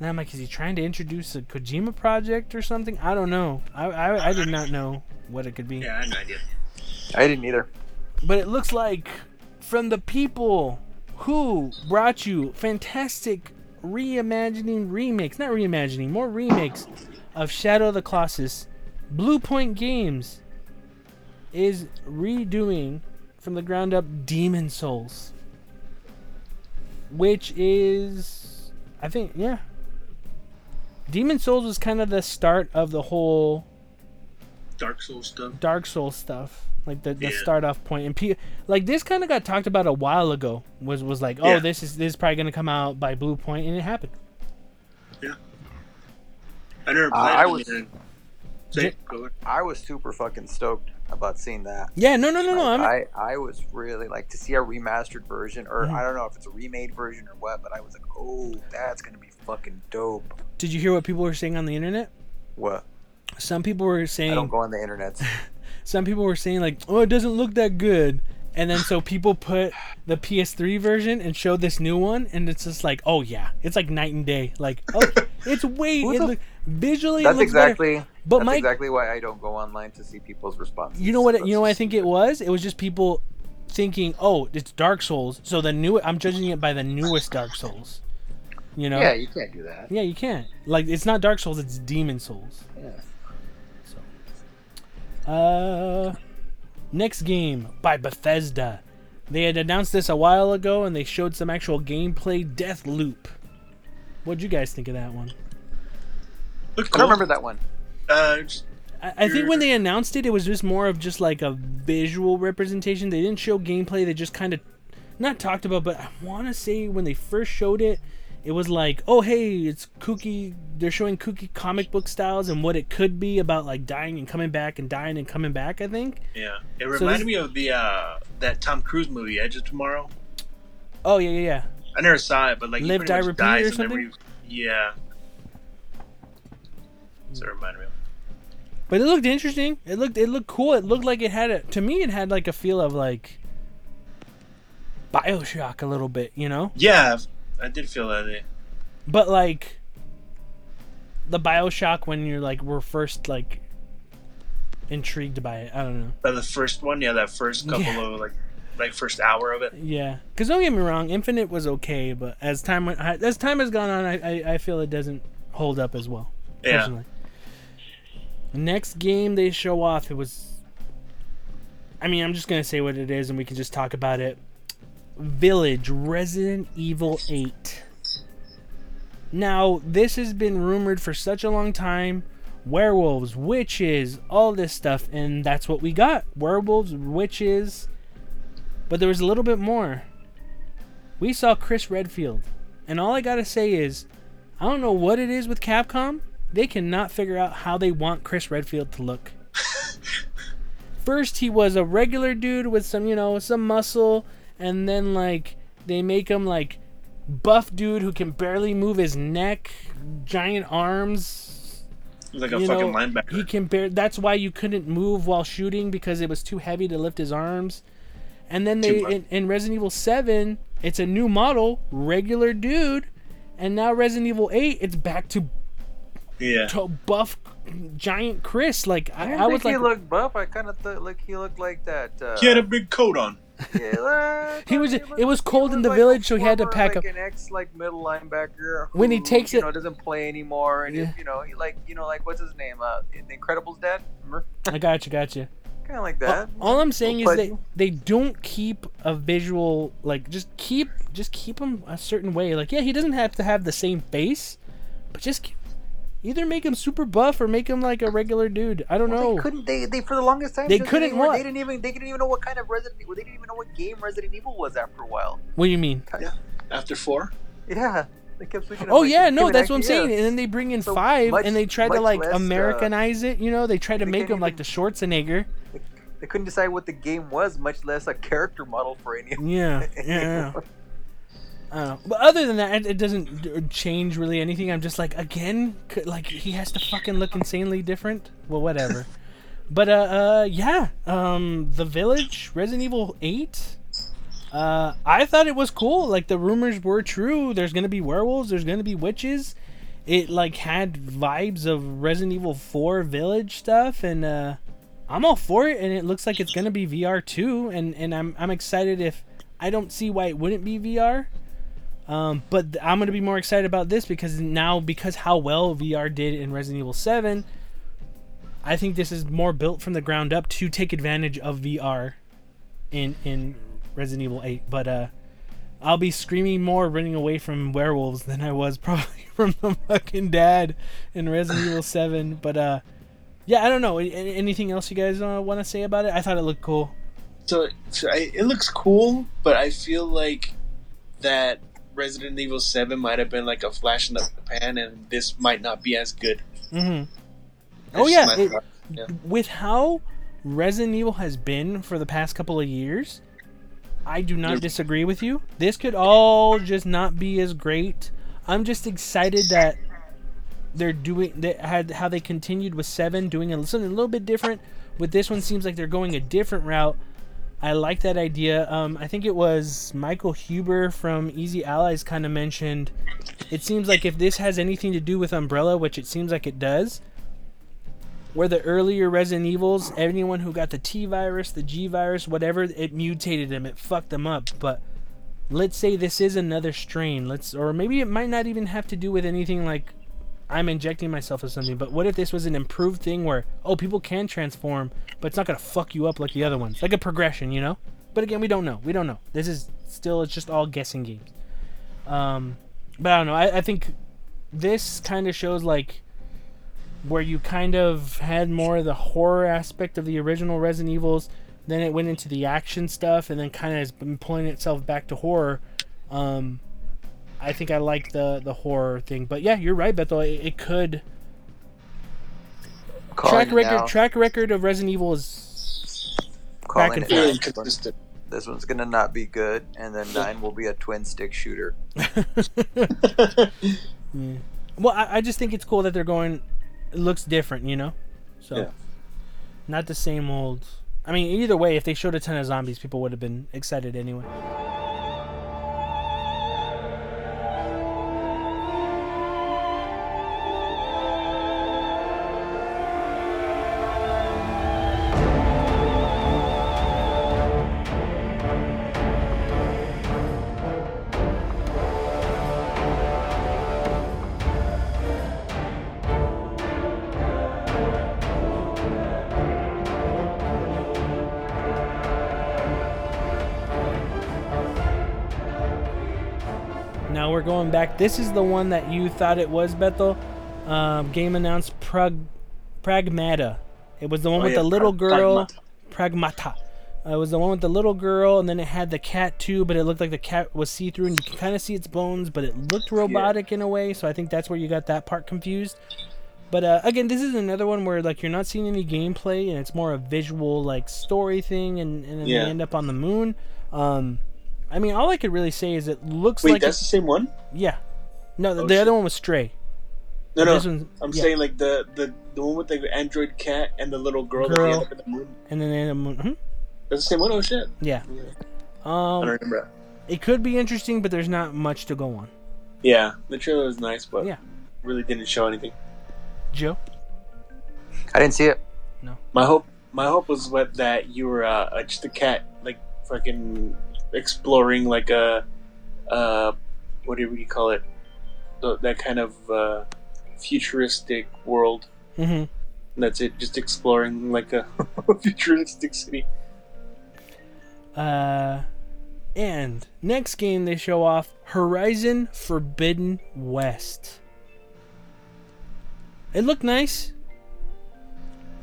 And I'm like, is he trying to introduce a Kojima project or something? I don't know. I I, I did not know what it could be. yeah, I had no idea. I didn't either. But it looks like from the people who brought you fantastic reimagining remakes, not reimagining, more remakes of Shadow of the Colossus, Bluepoint Games is redoing from the ground up Demon's Souls. Which is I think yeah. Demon's Souls was kind of the start of the whole Dark Souls stuff. Dark Souls stuff, like the, the Yeah. start off point. point, and pe- like this kind of got talked about a while ago. Was was like, oh, Yeah. this is this is probably gonna come out by Bluepoint, and it happened. Yeah, I never Uh, played I was- man. Say, go ahead. I was super fucking stoked about seeing that. Yeah, no, no, no, no. Like, I, I was really like to see a remastered version, or Mhm. I don't know if it's a remade version or what, but I was like, oh, that's gonna be fucking dope. did you hear what people were saying on the internet? What? Some people were saying. I don't go on the internet. some people were saying like, oh, it doesn't look that good. And then so people put the PS3 version and showed this new one, and it's just like, oh yeah, it's like night and day. Like, oh, it's way it look, visually. it That's looks better. exactly. But that's Mike, exactly why I don't go online to see people's responses. You know what? That's you know what I think it was. It was just people thinking, "Oh, it's Dark Souls." So the new I'm judging it by the newest Dark Souls. You know? Yeah, you can't do that. Yeah, you can't. Like it's not Dark Souls, it's Demon's Souls. Yeah. So. Uh, next game by Bethesda. They had announced this a while ago, and they showed some actual gameplay. Deathloop. What'd you guys think of that one? Look I cool. don't remember that one. Uh, just- I, I think when they announced it, it was just more of just like a visual representation. They didn't show gameplay. They just kind of not talked about, but I want to say when they first showed it, it was like, oh hey, it's kooky. They're showing kooky comic book styles and what it could be about like dying and coming back and dying and coming back. I think. yeah, it this- reminded me of the uh, that Tom Cruise movie, Edge of Tomorrow. Oh yeah, yeah, yeah. I never saw it, but like he Live, Die, Repeat dies or something? re- yeah. So it reminded me. of. But it looked interesting. It looked it looked cool. It looked like it had a to me it had like a feel of like BioShock a little bit, you know? Yeah, I did feel that. eh. But like the BioShock when you're like we're first like intrigued by it. I don't know. By the first one, yeah, that first couple Yeah. of like, like first hour of it. Yeah, because don't get me wrong, Infinite was okay, but as time went, as time has gone on, I, I, I feel it doesn't hold up as well. Yeah, Personally. Next game they show off, it was. I mean, I'm just gonna say what it is, and we can just talk about it. Village Resident Evil 8. Now, this has been rumored for such a long time. Werewolves, witches, all this stuff, and that's what we got. Werewolves, witches, but there was a little bit more. We saw Chris Redfield, and all I gotta say is, I don't know what it is with Capcom. They cannot figure out how they want Chris Redfield to look. First, he was a regular dude with some, you know, some muscle, and then like they make him like buff dude who can barely move his neck, giant arms. He's like a you fucking know, linebacker. He can bear. That's why you couldn't move while shooting because it was too heavy to lift his arms. And then they in, in Resident Evil Seven, it's a new model, regular dude, and now Resident Evil Eight, it's back to, yeah, to buff giant Chris. Like I, I, didn't I think was he looked buff. I kind of thought like he looked like that. Uh, he had a big coat on. Yeah, He was- it was cold in the like village, so he had to pack like up- an ex like middle linebacker. When he takes you it- know, doesn't play anymore, and Yeah. you know, he like you know, like what's his name? Uh, the Incredibles dad. I got you, got you. Kind of like that. All I'm saying is they they don't keep a visual like just keep just keep him a certain way. Like yeah, he doesn't have to have the same face, but just keep, either make him super buff or make him like a regular dude. I don't Well, know. They couldn't. They, they for the longest time. They couldn't were- what? They didn't even. They didn't even know what kind of Resident. They didn't even know what game Resident Evil was after a while. What do you mean? Yeah. After four, Yeah, they kept switching. up, Oh like, yeah, no, that's what I'm ideas. saying. And then they bring in So five, much- and they try to like less, uh, Americanize it. You know, they try to they make can't him like the Schwarzenegger. They couldn't decide what the game was, much less a character model for any. of Yeah, yeah. Yeah. I don't know. But other than that, it, it doesn't change really anything. I'm just like, again, like he has to fucking look insanely different. Well, whatever. but uh, uh, yeah. Um, the Village, Resident Evil Eight. Uh, I thought it was cool. Like the rumors were true. There's gonna be werewolves. There's gonna be witches. It like had vibes of Resident Evil Four Village stuff, and uh, I'm all for it. And it looks like it's gonna be VR too. And and I'm I'm excited if I don't see why it wouldn't be VR. Um, but th- I'm gonna be more excited about this because now because how well VR did in Resident Evil Seven, I think this is more built from the ground up to take advantage of VR in in Resident Evil Eight. But uh, I'll be screaming more running away from werewolves than I was probably from the fucking dad in Resident Evil Seven. But uh, yeah, I don't know. Anything else you guys uh, want to say about it? I thought it looked cool. so, so I, it looks cool, but I feel like that Resident Evil Seven might have been like a flash in the pan, and this might not be as good. Mm-hmm. Oh yeah, it- Yeah. with how Resident Evil has been for the past couple of years, I do not disagree with you. This could all just not be as great. I'm just excited that they're doing that had how they continued with seven, doing a, something a little bit different. With this one, seems like they're going a different route. I like that idea. Um, I think it was Michael Huber from Easy Allies kind of mentioned. It seems like if this has anything to do with Umbrella, which it seems like it does, where the earlier Resident Evils, anyone who got the T virus, the G virus, whatever, it mutated them, it fucked them up. But let's say this is another strain. Let's, or maybe it might not even have to do with anything like I'm injecting myself with something. But what if this was an improved thing where oh people can transform, but it's not gonna fuck you up like the other ones, like a progression, you know? But again, we don't know. We don't know. This is still it's just all guessing games. Um, but I don't know. I, I think this kind of shows like where you kind of had more of the horror aspect of the original Resident Evils. Then it went into the action stuff, and then kind of has been pulling itself back to horror. Um, I think I like the the horror thing, but yeah, you're right, Bethel. It, it could Calling track record now. track record of Resident Evil is Calling and it forth. This inconsistent. This one's gonna not be good, and then nine will be a twin stick shooter. Yeah. Well, I, I just think it's cool that they're going. It looks different, you know. So, Yeah. not the same old. I mean, either way, if they showed a ton of zombies, people would have been excited anyway. We're going back. This is the one that you thought it was, Bethel. Um, game announced Prag- Pragmata. It was the one Oh, with yeah, the little Prag- girl. Pragmata. Uh, it was the one with the little girl, and then it had the cat too, but it looked like the cat was see through, and you can kind of see its bones, but it looked robotic in a way. So I think that's where you got that part confused. But uh, again, this is another one where like you're not seeing any gameplay, and it's more a visual like story thing, and, and then Yeah. they end up on the moon. Um, I mean, all I could really say is it looks Wait, like that's the same one? yeah. No, the, Oh, the other one was Stray. No, no. This one, I'm yeah. saying like the, the the one with the android cat and the little girl, that Girl. they end up in the moon. And then they end up- mhm, That's the same one. Oh shit! yeah. Yeah. I Um, don't remember. it could be interesting, but there's not much to go on. Yeah, the trailer was nice, but Yeah. really didn't show anything. Joe, I didn't see it. No. My hope, my hope was what that you were uh, uh, just a cat, like fucking exploring like a, uh, what do you call it? The, that kind of uh, futuristic world. hmm that's it, just exploring like a futuristic city. uh, and next game they show off Horizon Forbidden West. It looked nice.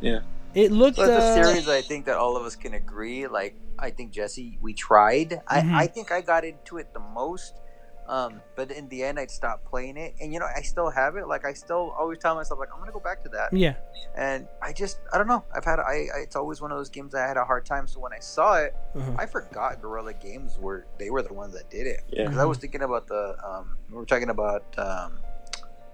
Yeah. It looked. So that's a uh, series I think that all of us can agree. Like I think Jesse, we tried. Mhm. I, I think I got into it the most. Um, but in the end, I'd stop playing it, and you know, I still have it. Like I still always tell myself, like I'm gonna go back to that. Yeah. And I just, I don't know. I've had, I, I it's always one of those games I had a hard time. So when I saw it, uh-huh. I forgot Guerrilla Games were they were the ones that did it. Yeah. Because I was thinking about the, um, we were talking about um,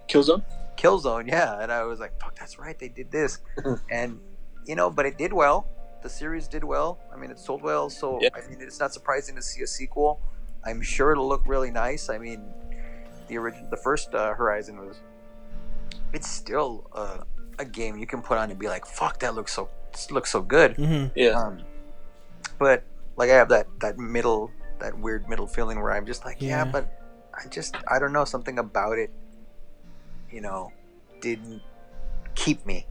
Killzone. Killzone, yeah, and I was like, "Fuck, that's right, they did this," and you know, but it did well. The series did well. I mean, it sold well, so Yeah. I mean, it's not surprising to see a sequel. I'm sure it'll look really nice. I mean, the original, the first uh, Horizon was. It's still uh, a game you can put on and be like, "Fuck, that looks so looks so good." hmm Yeah. Um, but like, I have that that middle, that weird middle feeling where I'm just like, Yeah. yeah but I just, I don't know, something about it, you know, didn't keep me.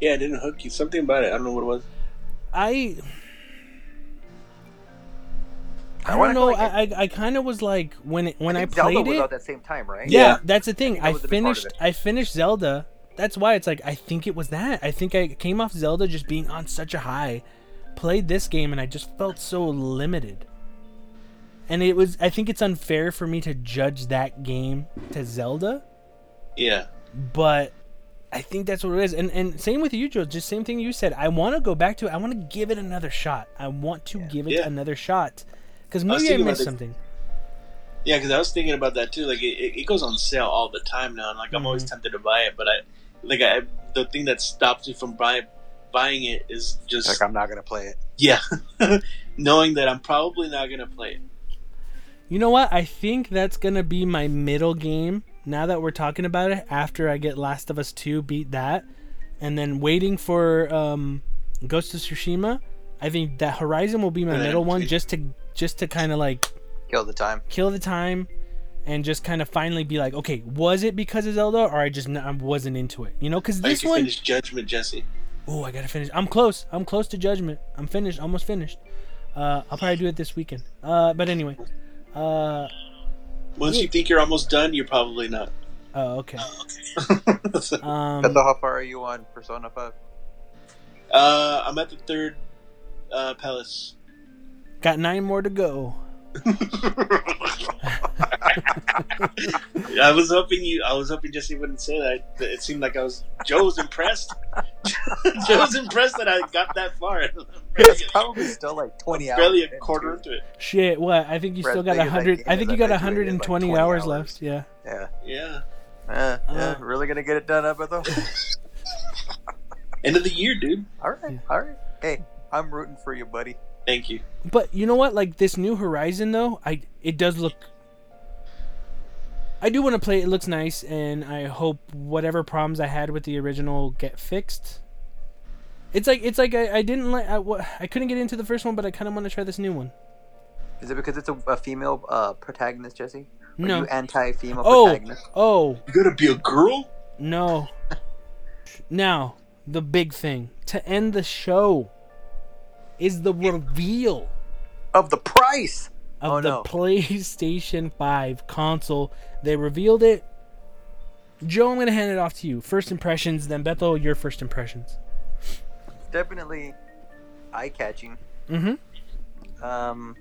Yeah, it didn't hook you. Something about it. I don't know what it was. I. I I don't know. I I, I kind of was like when it, when I, think Zelda played was it. out that same time, right? Yeah, Yeah. that's the thing. think that I was a big part of finished. I finished Zelda. That's why it's like I think it was that. I think I came off Zelda just being on such a high, played this game, and I just felt so limited. And it was. I think it's unfair for me to judge that game to Zelda, Yeah. but I think that's what it is. And and same with you, Joe. Just same thing you said. I want to go back to it. I want to give it another shot. I want to give it Yeah. another shot because maybe I, thinking about missed this- something. Yeah, because I was thinking about that too. Like it, it, it goes on sale all the time now, and like I'm always Mhm. tempted to buy it, but I like I the thing that stops me from buying buying it is just Like I'm not gonna play it. yeah, knowing that I'm probably not gonna play it. You know what? I think that's gonna be my middle game. Now that we're talking about it, after I get Last of Us Two, beat that, and then waiting for um, Ghost of Tsushima. I think that Horizon will be my middle one, just to just to kind of like Kill the time. kill the time, and just kind of finally be like, okay, was it because of Zelda, or I just n- I wasn't into it? You know, because I this can one, finish Judgment, Jesse. oh, I gotta finish. I'm close. I'm close to Judgment. I'm finished. Almost finished. Uh, I'll probably do it this weekend. Uh, but anyway, uh, Once you think you're almost done, you're probably not. oh, okay. Beto, Um, how far are you on Persona 5? uh, I'm at the third uh, palace. got nine more to go. I was hoping you. I was hoping Jesse wouldn't say that. It seemed like I was. Joe was impressed. Joe was impressed that I got that far. It's probably still like 20 hours. barely a quarter into it. Shit, what? I think you For still got big a hundred. I think you got I a bet you it hundred is and like hours, hours. left. Yeah. Yeah. Yeah. Uh, yeah. Uh. really gonna get it done, up though? End of the year, dude. All right. All right. Hey, I'm rooting for you, buddy. Thank you. But you know what? Like this new Horizon, though, I it does look. I do want to play. it. It looks nice, and I hope whatever problems I had with the original get fixed. It's like it's like I, I didn't like I, wa- I couldn't get into the first one, but I kind of want to try this new one. Is it because it's a, a female uh, protagonist, Jesse? Are No. you anti-female Oh, protagonist? oh You gotta be a girl. no! now the big thing to end the show is the reveal Of the price. of Oh, the no. PlayStation 5 console. They revealed it. Joe, I'm going to hand it off to you. First impressions, then Bethel, your first impressions. Definitely eye-catching. Mm-hmm. Um,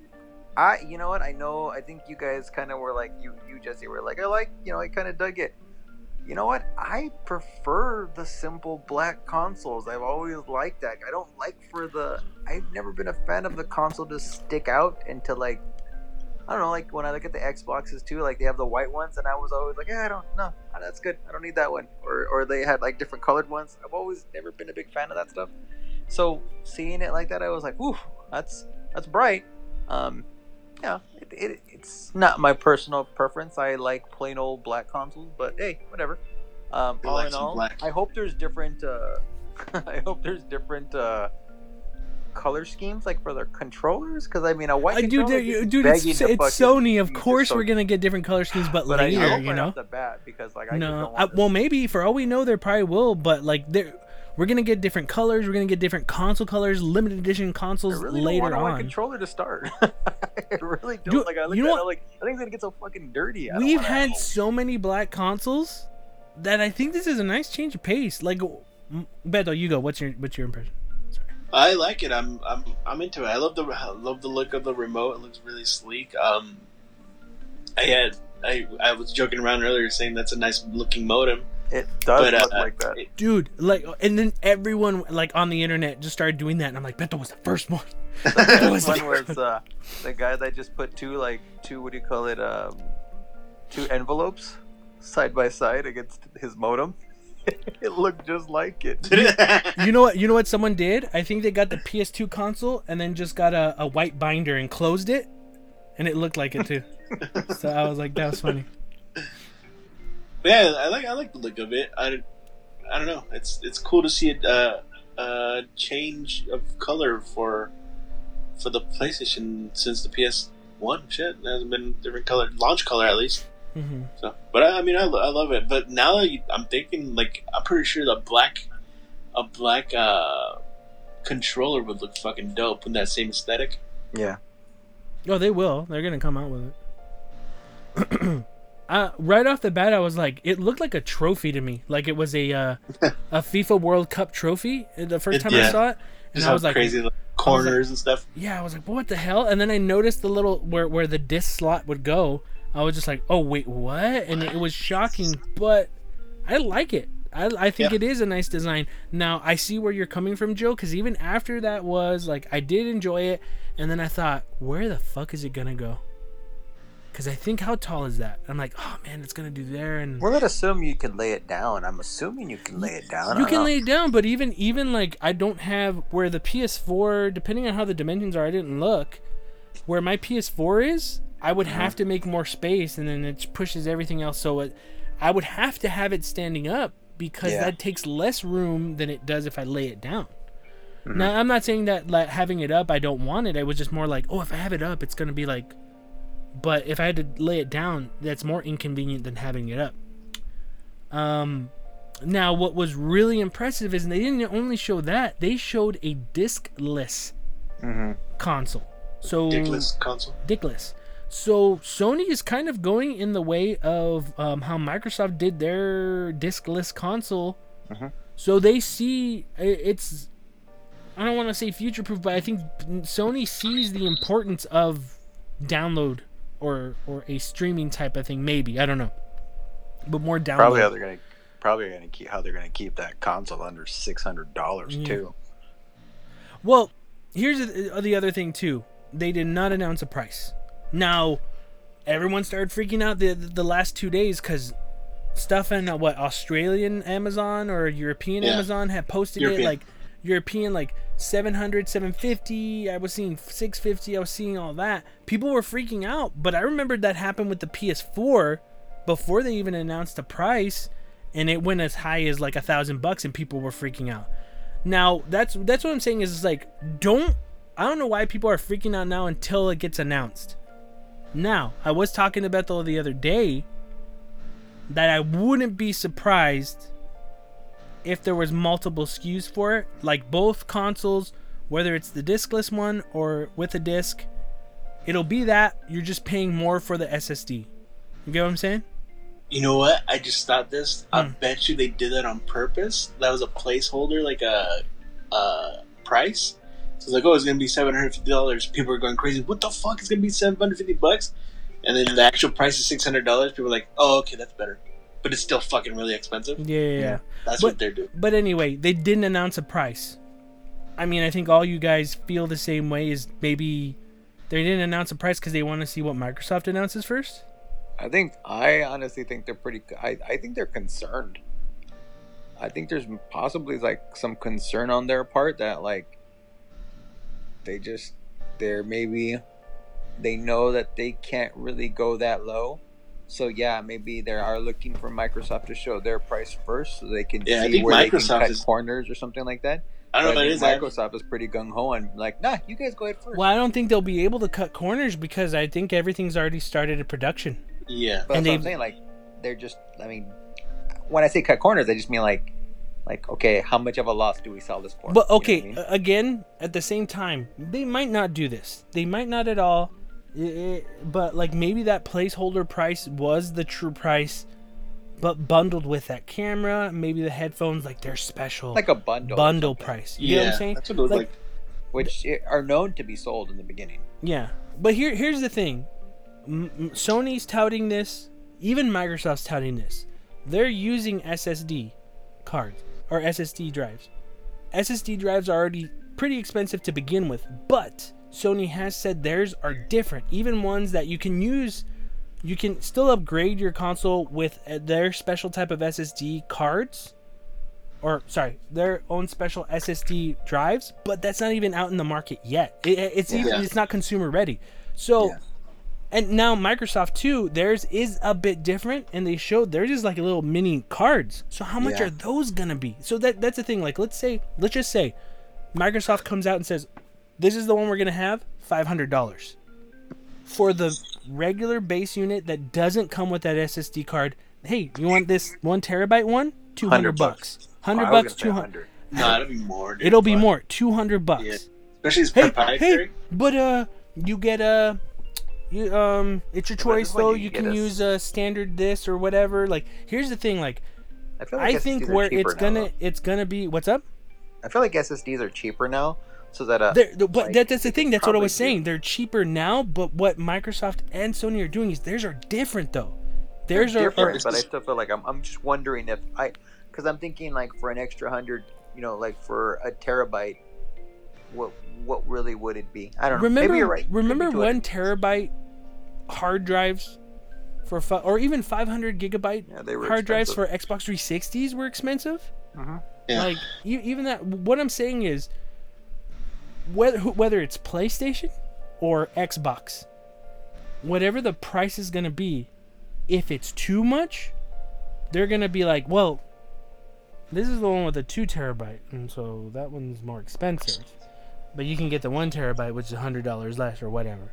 I, you know what? I know. I think you guys kind of were like you, you Jesse were like, I like, you know, I kind of dug it. You know what? I prefer the simple black consoles. I've always liked that. I don't like for the. I've never been a fan of the console to stick out and to like. I don't know, like when I look at the Xboxes too, like they have the white ones, and I was always like, yeah, I don't know, that's good. I don't need that one. Or, or they had like different colored ones. I've always never been a big fan of that stuff. So seeing it like that, I was like, ooh, that's that's bright. Um, yeah, it, it, it's not my personal preference. I like plain old black consoles, but hey, whatever. Um, all like in all, black. I hope there's different. Uh, I hope there's different uh, color schemes, like for their controllers. Because I mean, a white dude, controller dude, is dude, it's, it's Sony. Of course, so- we're going to get different color schemes, but, But I, I later, hope you right know? the bat because like I just No, don't I, want this- well, maybe for all we know, there probably will, but like, there, we're gonna get different colors. We're gonna get different console colors, limited edition I consoles really don't later want a on. controller to start. I really don't. Dude, like I look you at know it, like I think it's gonna get so fucking dirty. I We've wanna- had so many black consoles that I think this is a nice change of pace. Like, m- Beto, you go. What's your what's your impression? I like it. I'm I'm I'm into it. I love the I love the look of the remote. It looks really sleek. Um, I had I I was joking around earlier saying that's a nice looking modem. It does But, uh, look like that. it- Dude, like, and then everyone like on the internet just started doing that, and I'm like, Beto was the first one. There's was the one where it's uh, the guy that just put two like two what do you call it um, two envelopes side by side against his modem. it looked just like it. You know what? You know what someone did? I think they got the PS2 console and then just got a, a white binder and closed it, and it looked like it too. so I was like, that was funny. Yeah, I like I like the look of it. I, I don't know. It's it's cool to see it uh, uh, change of color for for the PlayStation since the PS One. Shit, it hasn't been different color launch color at least. hmm So, but I, I mean, I, I love it. But now that you, I'm thinking, like, I'm pretty sure the black, a black uh, controller would look fucking dope in that same aesthetic. Yeah. Oh, they will. They're gonna come out with it. uh, right off the bat, I was like, it looked like a trophy to me. Like it was a uh, a FIFA World Cup trophy. uh, The first time I saw it, and Just I was like, crazy like, corners and stuff. yeah, I was like, what the hell? And then I noticed the little where where the disc slot would go. I was just like, oh wait, what? And it was shocking, but I like it. I, I think Yeah. it is a nice design. Now I see where you're coming from, Joe, because even after that was like I did enjoy it, and then I thought, where the fuck is it gonna go? Because I think how tall is that? I'm like, oh man, it's gonna do there, and We're gonna assume you can lay it down. I'm assuming you can lay it down. You can know. lay it down, but even even like I don't have where the PS4, depending on how the dimensions are, I didn't look. Where my PS4 is, I would Uh-huh. have to make more space, and then it pushes everything else. So it, I would have to have it standing up because Yeah. that takes less room than it does if I lay it down. Mhm. Now, I'm not saying that like having it up, I don't want it. I was just more like, oh, if I have it up, it's gonna be like. But if I had to lay it down, that's more inconvenient than having it up. Um, now what was really impressive is they didn't only show that; they showed a discless hmm console. So Dickless console. dickless. So Sony is kind of going in the way of um, how Microsoft did their discless console. Mhm. So they see it's. I don't want to say future proof, but I think Sony sees the importance of download or or a streaming type of thing. Maybe I don't know, but more down. Probably how they're gonna probably gonna keep how they're gonna keep that console under six hundred dollars Yeah. too. Well, here's the, the other thing too. They did not announce a price. Now, everyone started freaking out the the last two days because stuff in uh, what Australian Amazon or European Yeah. Amazon had posted European. it like European like 700 750 I was seeing 650 I was seeing all that. People were freaking out. But I remembered that happened with the PS4 before they even announced the price and it went as high as like a thousand bucks and people were freaking out. Now that's that's what I'm saying is, is like don't I don't know why people are freaking out now until it gets announced. Now I was talking to Bethel the other day that I wouldn't be surprised if there was multiple SKUs for it, like both consoles, whether it's the discless one or with a disc. It'll be that you're just paying more for the SSD. You get what I'm saying? You know what? I just thought this. I Hmm. bet you they did that on purpose. That was a placeholder, like a, a price. So it's like, oh, it's gonna be seven hundred fifty dollars. People are going crazy. What the fuck? It's gonna be seven hundred fifty bucks, and then the actual price is six hundred dollars. People are like, oh, okay, that's better, but it's still fucking really expensive. Yeah, yeah, yeah. That's But- what they're doing. But anyway, they didn't announce a price. I mean, I think all you guys feel the same way. Is maybe they didn't announce a price because they want to see what Microsoft announces first. I think I honestly think they're pretty. I I think they're concerned. I think there's possibly like some concern on their part that like they just they're maybe they know that they can't really go that low. So yeah, maybe they are looking for Microsoft to show their price first, so they can Yeah, I see think where they can cut is- corners or something like that. I don't know But if I it think is. I- Microsoft is pretty gung ho and like, nah, you guys go ahead first. Well, I don't think they'll be able to cut corners because I think everything's already started in production. Yeah. But And that's what I'm they- saying. Like, they're just. I mean, when I say cut corners, I just mean like, like okay, how much of a loss do we sell this for? But You know okay, I mean? again, at the same time, they might not do this. They might not at all. I- I- but like maybe that placeholder price was the true price, but bundled with that camera, maybe the headphones, like they're special like a bundle. bundle price. You yeah. get what I'm saying? That's what it looked Like- like. which are known to be sold in the beginning. Yeah, but here here's the thing: Sony's touting this, even Microsoft's touting this. They're using SSD cards or SSD drives. SSD drives are already pretty expensive to begin with, but Sony has said theirs are different. Even ones that you can use, you can still upgrade your console with uh, their special type of SSD cards. Or sorry, their own special SSD drives, but that's not even out in the market yet. It, it- it's even, Yeah. it's not consumer ready. So, Yeah. and now Microsoft too, theirs is a bit different, and they showed theirs is like a little mini cards. So how much Yeah. are those gonna be? So that that's the thing. Like let's say, let's just say, Microsoft comes out and says, "This is the one we're gonna have, five hundred dollars." For the regular base unit that doesn't come with that SSD card, hey, you want this one terabyte one? Two hundred 100 bucks. bucks. Hundred Oh, I was bucks. Two hundred. 100. No, it'll be more. Dude, It'll be but- more. Two hundred bucks. Yeah. Especially as Hey, proprietary. hey, but uh, you get a, you um, it's your choice though. you You can a- use a standard this or whatever. Like, here's the thing. Like, I feel I think where it's gonna, though. it's gonna be what's up. I feel like SSDs are cheaper now, so that uh, the- but like, that, that's the thing. That's what I probably was saying. do- They're cheaper now, but what Microsoft and Sony are doing is theirs are different though. They're Theirs are, different, but I still feel like I'm, I'm just wondering if I, because I'm thinking like for an extra hundred, you know, like for a terabyte, what what really would it be? I don't know. remember Maybe you're right. remember Maybe one terabyte hard drives for fi- or even 500 gigabyte Yeah, they were hard drives for Xbox 360s were expensive. Mhm. Yeah. Like e- even that. What I'm saying is, whether whether it's PlayStation or Xbox, whatever the price is gonna be, if it's too much, they're gonna be like, well, This is the one with a two terabyte, and so that one's more expensive. But you can get the one terabyte, which is hundred dollars less or whatever.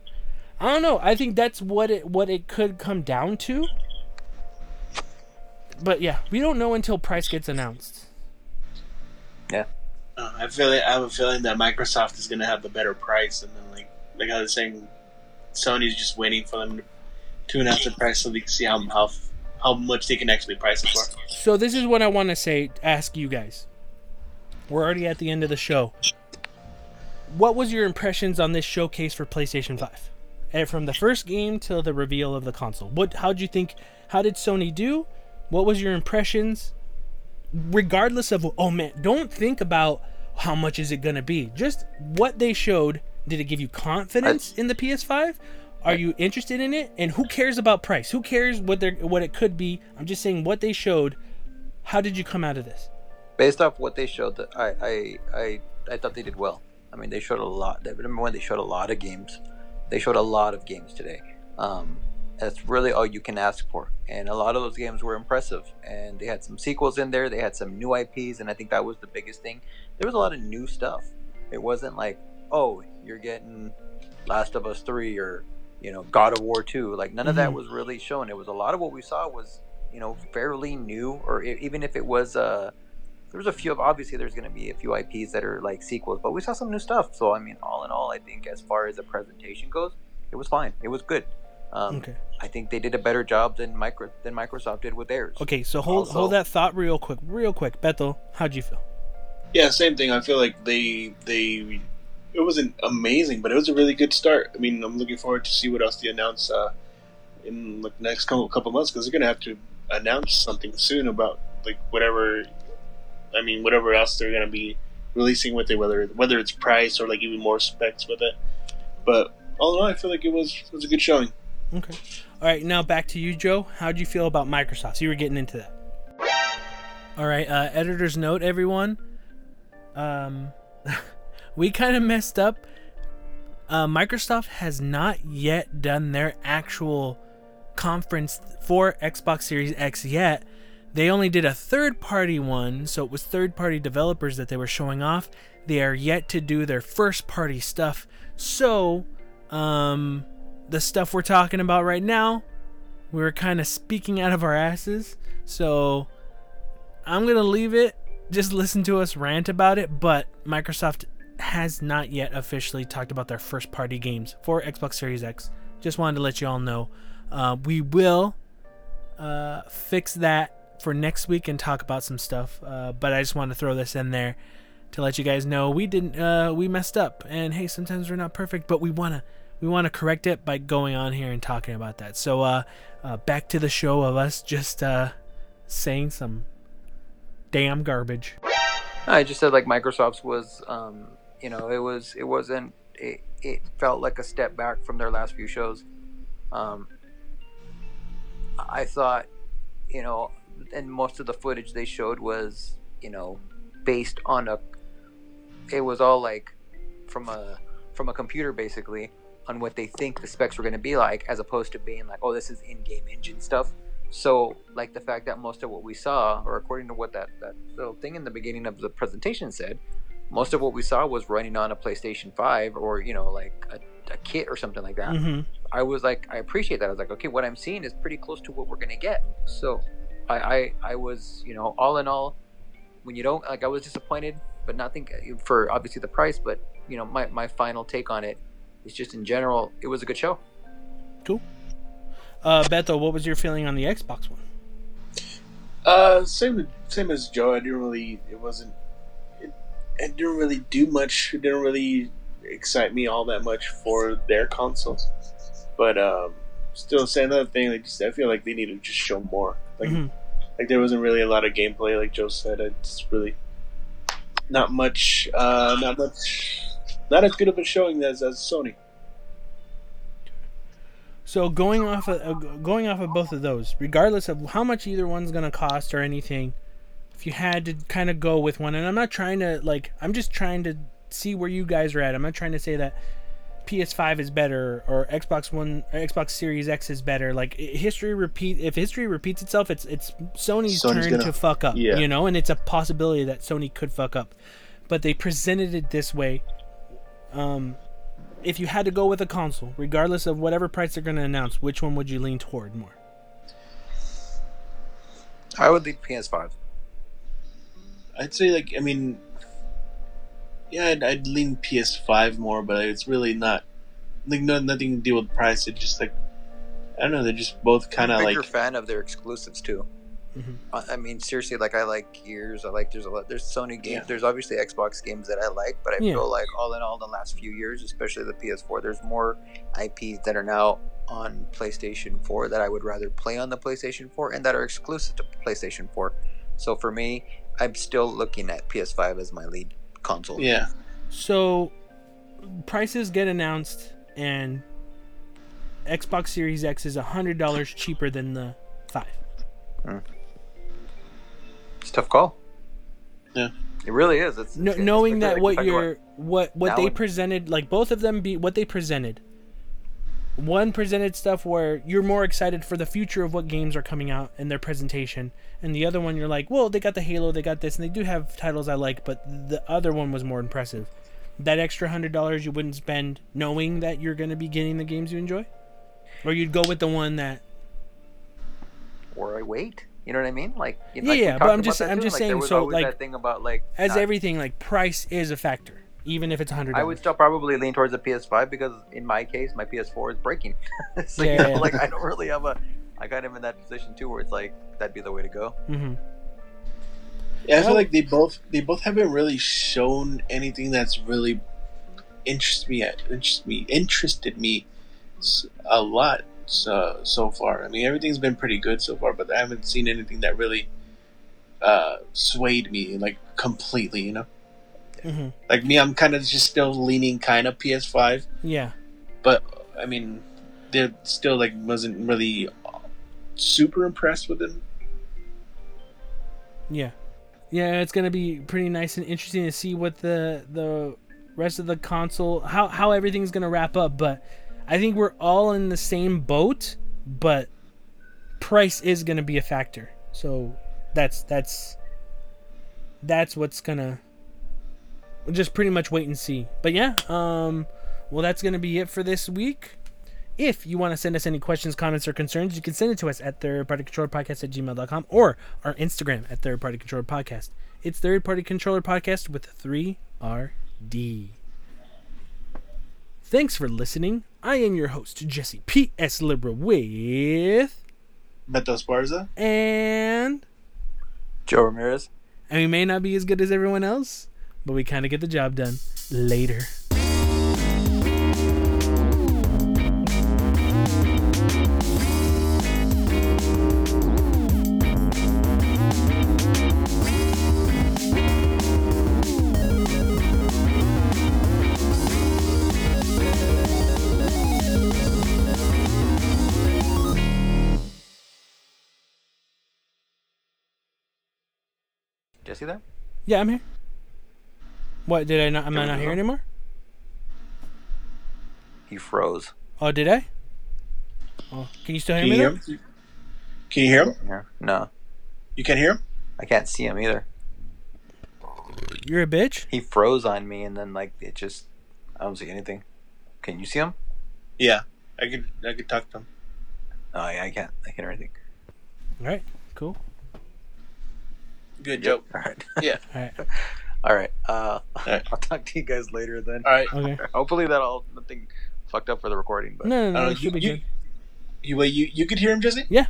I don't know. I think that's what it what it could come down to. But yeah, we don't know until price gets announced. Uh, I feel like, I have a feeling that Microsoft is going to have the better price, and then like like I was saying, Sony's just waiting for them to, announce the price so they can see how how how much they can actually price it for. So this is what I want to say. Ask you guys. We're already at the end of the show. What was your impressions on this showcase for PlayStation Five, and from the first game till the reveal of the console? What? How did you think? How did Sony do? What was your impressions? Regardless of oh man, don't think about how much is it gonna be. Just what they showed. Did it give you confidence in the PS5? Are you interested in it? And who cares about price? Who cares what they what it could be? I'm just saying what they showed. How did you come out of this? Based off what they showed, I, I I I thought they did well. I mean, they showed a lot. Remember when they showed a lot of games? They showed a lot of games today. Um, that's really all you can ask for. And a lot of those games were impressive. And they had some sequels in there. They had some new IPs, and I think that was the biggest thing. There was a lot of new stuff. It wasn't like, oh, you're getting Last of Us Three or you know God of War Two. Like none of that Mhm. was really shown. It was a lot of what we saw was you know fairly new, or even if it was uh there was a few of obviously there's going to be a few IPs that are like sequels, but we saw some new stuff. So I mean, all in all, I think as far as the presentation goes, it was fine. It was good. Um, Okay. I think they did a better job than micro than Microsoft did with theirs. Okay, so hold Also- hold that thought real quick, real quick. Beto. how'd you feel? Yeah, same thing. I feel like they they it wasn't amazing, but it was a really good start. I mean, I'm looking forward to see what else they announce uh, in like next couple couple months because they're gonna have to announce something soon about like whatever. I mean, whatever else they're gonna be releasing with it, whether whether it's price or like even more specs with it. But all in all, I feel like it was was a good showing. Okay. All right, now back to you, Joe. How'd you feel about Microsoft? So you were getting into that. All right, uh, editor's note, everyone. Um, we kind of messed up. Uh, Microsoft has not yet done their actual conference for Xbox Series X yet. They only did a third party one, so it was third party developers that they were showing off. They are yet to do their first party stuff. So, um, the stuff we're talking about right now, we were kind of speaking out of our asses. So, I'm going to leave it. Just listen to us rant about it. But Microsoft has not yet officially talked about their first party games for Xbox Series X. Just wanted to let you all know. Uh, we will uh, fix that for next week and talk about some stuff. Uh, but I just want to throw this in there to let you guys know we didn't uh, we messed up. And hey, sometimes we're not perfect, but we wanna we want to correct it by going on here and talking about that. So uh, uh, back to the show of us just uh, saying some damn garbage. I just said like Microsoft's was, um, you know, it was it wasn't it, it felt like a step back from their last few shows. Um, I thought, you know, and most of the footage they showed was, you know, based on a. It was all like, from a from a computer basically on what they think the specs were going to be like, as opposed to being like, oh, this is in-game engine stuff. So, like the fact that most of what we saw, or according to what that, that little thing in the beginning of the presentation said, most of what we saw was running on a PlayStation 5 or, you know, like a, a kit or something like that. hmm I was like, I appreciate that. I was like, okay, what I'm seeing is pretty close to what we're going to get. So, I, I, I was, you know, all in all, when you don't, like, I was disappointed, but nothing for obviously the price, but, you know, my, my final take on it is just in general, it was a good show. Uh, Beto, what was your feeling on the Xbox one? Uh, same same as Joe. I didn't really. It wasn't. It, it didn't really do much. It didn't really excite me all that much for their console. But um, still, say another thing. Like just, I feel like they need to just show more. Like Mhm. like there wasn't really a lot of gameplay. Like Joe said, it's really not much. Uh, not much. Not as good of a showing as as Sony. So going off of uh, going off of both of those, regardless of how much either one's gonna cost or anything, if you had to kind of go with one, and I'm not trying to like, I'm just trying to see where you guys are at. I'm not trying to say that PS5 is better or Xbox One or Xbox Series X is better. Like history repeat if history repeats itself, it's it's Sony's, Sony's turn gonna- to fuck up. yeah. You know, and it's a possibility that Sony could fuck up. But they presented it this way. Um if you had to go with a console, regardless of whatever price they're gonna announce, which one would you lean toward more? I would lean PS5. I'd say like I mean, yeah, I'd, I'd lean PS5 more, but it's really not like no nothing to do with price. It's just like I don't know. They're just both kind of I'm a like fan of their exclusives too. Mhm. I I mean, seriously, like I like Gears. I like there's a lot. There's Sony games. Yeah. There's obviously Xbox games that I like, but I Yeah. feel like all in all, the last few years, especially the PS4, there's more IPs that are now on PlayStation 4 that I would rather play on the PlayStation 4 and that are exclusive to PlayStation 4. So for me, I'm still looking at PS5 as my lead console. yeah. So prices get announced and Xbox Series X is hundred dollars cheaper than the five. It's a tough call. Yeah. It really is. It's, No, it's knowing that especially, what like, the you're what what Now they it- presented, like both of them be what they presented. One presented stuff where you're more excited for the future of what games are coming out in their presentation, and the other one you're like, well, they got the Halo, they got this, and they do have titles I like, but the other one was more impressive. That extra hundred dollars you wouldn't spend knowing that you're going to be getting the games you enjoy, or you'd go with the one that or I wait. You know what I mean? Like, you Yeah, like yeah, but I'm just- that I'm too. just Like, saying, so, like, that thing about like as not- everything like price is a factor, even if it's a hundred. I would still probably lean towards the PS5 because in my case, my PS4 is breaking. so, Yeah, you know, yeah. like I don't really have a. I got him in that position too, where it's like that'd be the way to go. Mm-hmm. Yeah, I feel like they both they both haven't really shown anything that's really interested me interest me interested me a lot so so far. I mean, everything's been pretty good so far, but I haven't seen anything that really uh, swayed me like completely. You know, hmm like me, I'm kind of just still leaning kind of PS5, Yeah. but I mean, they still like wasn't really super impressed with them. Yeah, yeah, it's gonna be pretty nice and interesting to see what the the rest of the console how how everything's gonna wrap up. But I think we're all in the same boat, but price is gonna be a factor. So that's that's that's what's gonna we'll just pretty much wait and see. But yeah, um, well that's gonna be it for this week. If you want to send us any questions, comments, or concerns, you can send it to us at thirdpartycontrollerpodcast at gmail.com or our Instagram at Third Party Controller Podcast. It's Third Party Controller Podcast with 3RD. Thanks for listening. I am your host, Jesse P.S. Libra with. Beto Esparza. And. Joe Ramirez. And we may not be as good as everyone else, but we kind of get the job done. Later. Jesse there? Yeah, I'm here. What did I not? Am I not here anymore? He froze. Oh, did I? Oh, can you still hear Can me? you hear though? him? Can you hear him? Yeah. No, You can't hear him? I can't see him either. You're a bitch. He froze on me, and then like it just. I don't see anything. Can you see him? Yeah, I could. I could talk to him. No, yeah, I can't. I can't hear anything. All right, cool. Good joke. All right. Yeah. All right, All right. Uh, right. I'll talk to you guys later then. All right. okay. Hopefully that all nothing fucked up for the recording. But No, no, no, Uh, it you, be you, good. you wait. You you could hear him, Jesse? Yeah.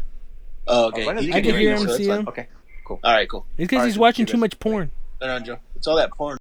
Oh, Oh, okay. as long as He I can can hear him, see him. Okay. Cool. All right. Cool. It's because All he's right, watching too much porn. No, no, Joe. It's all that porn.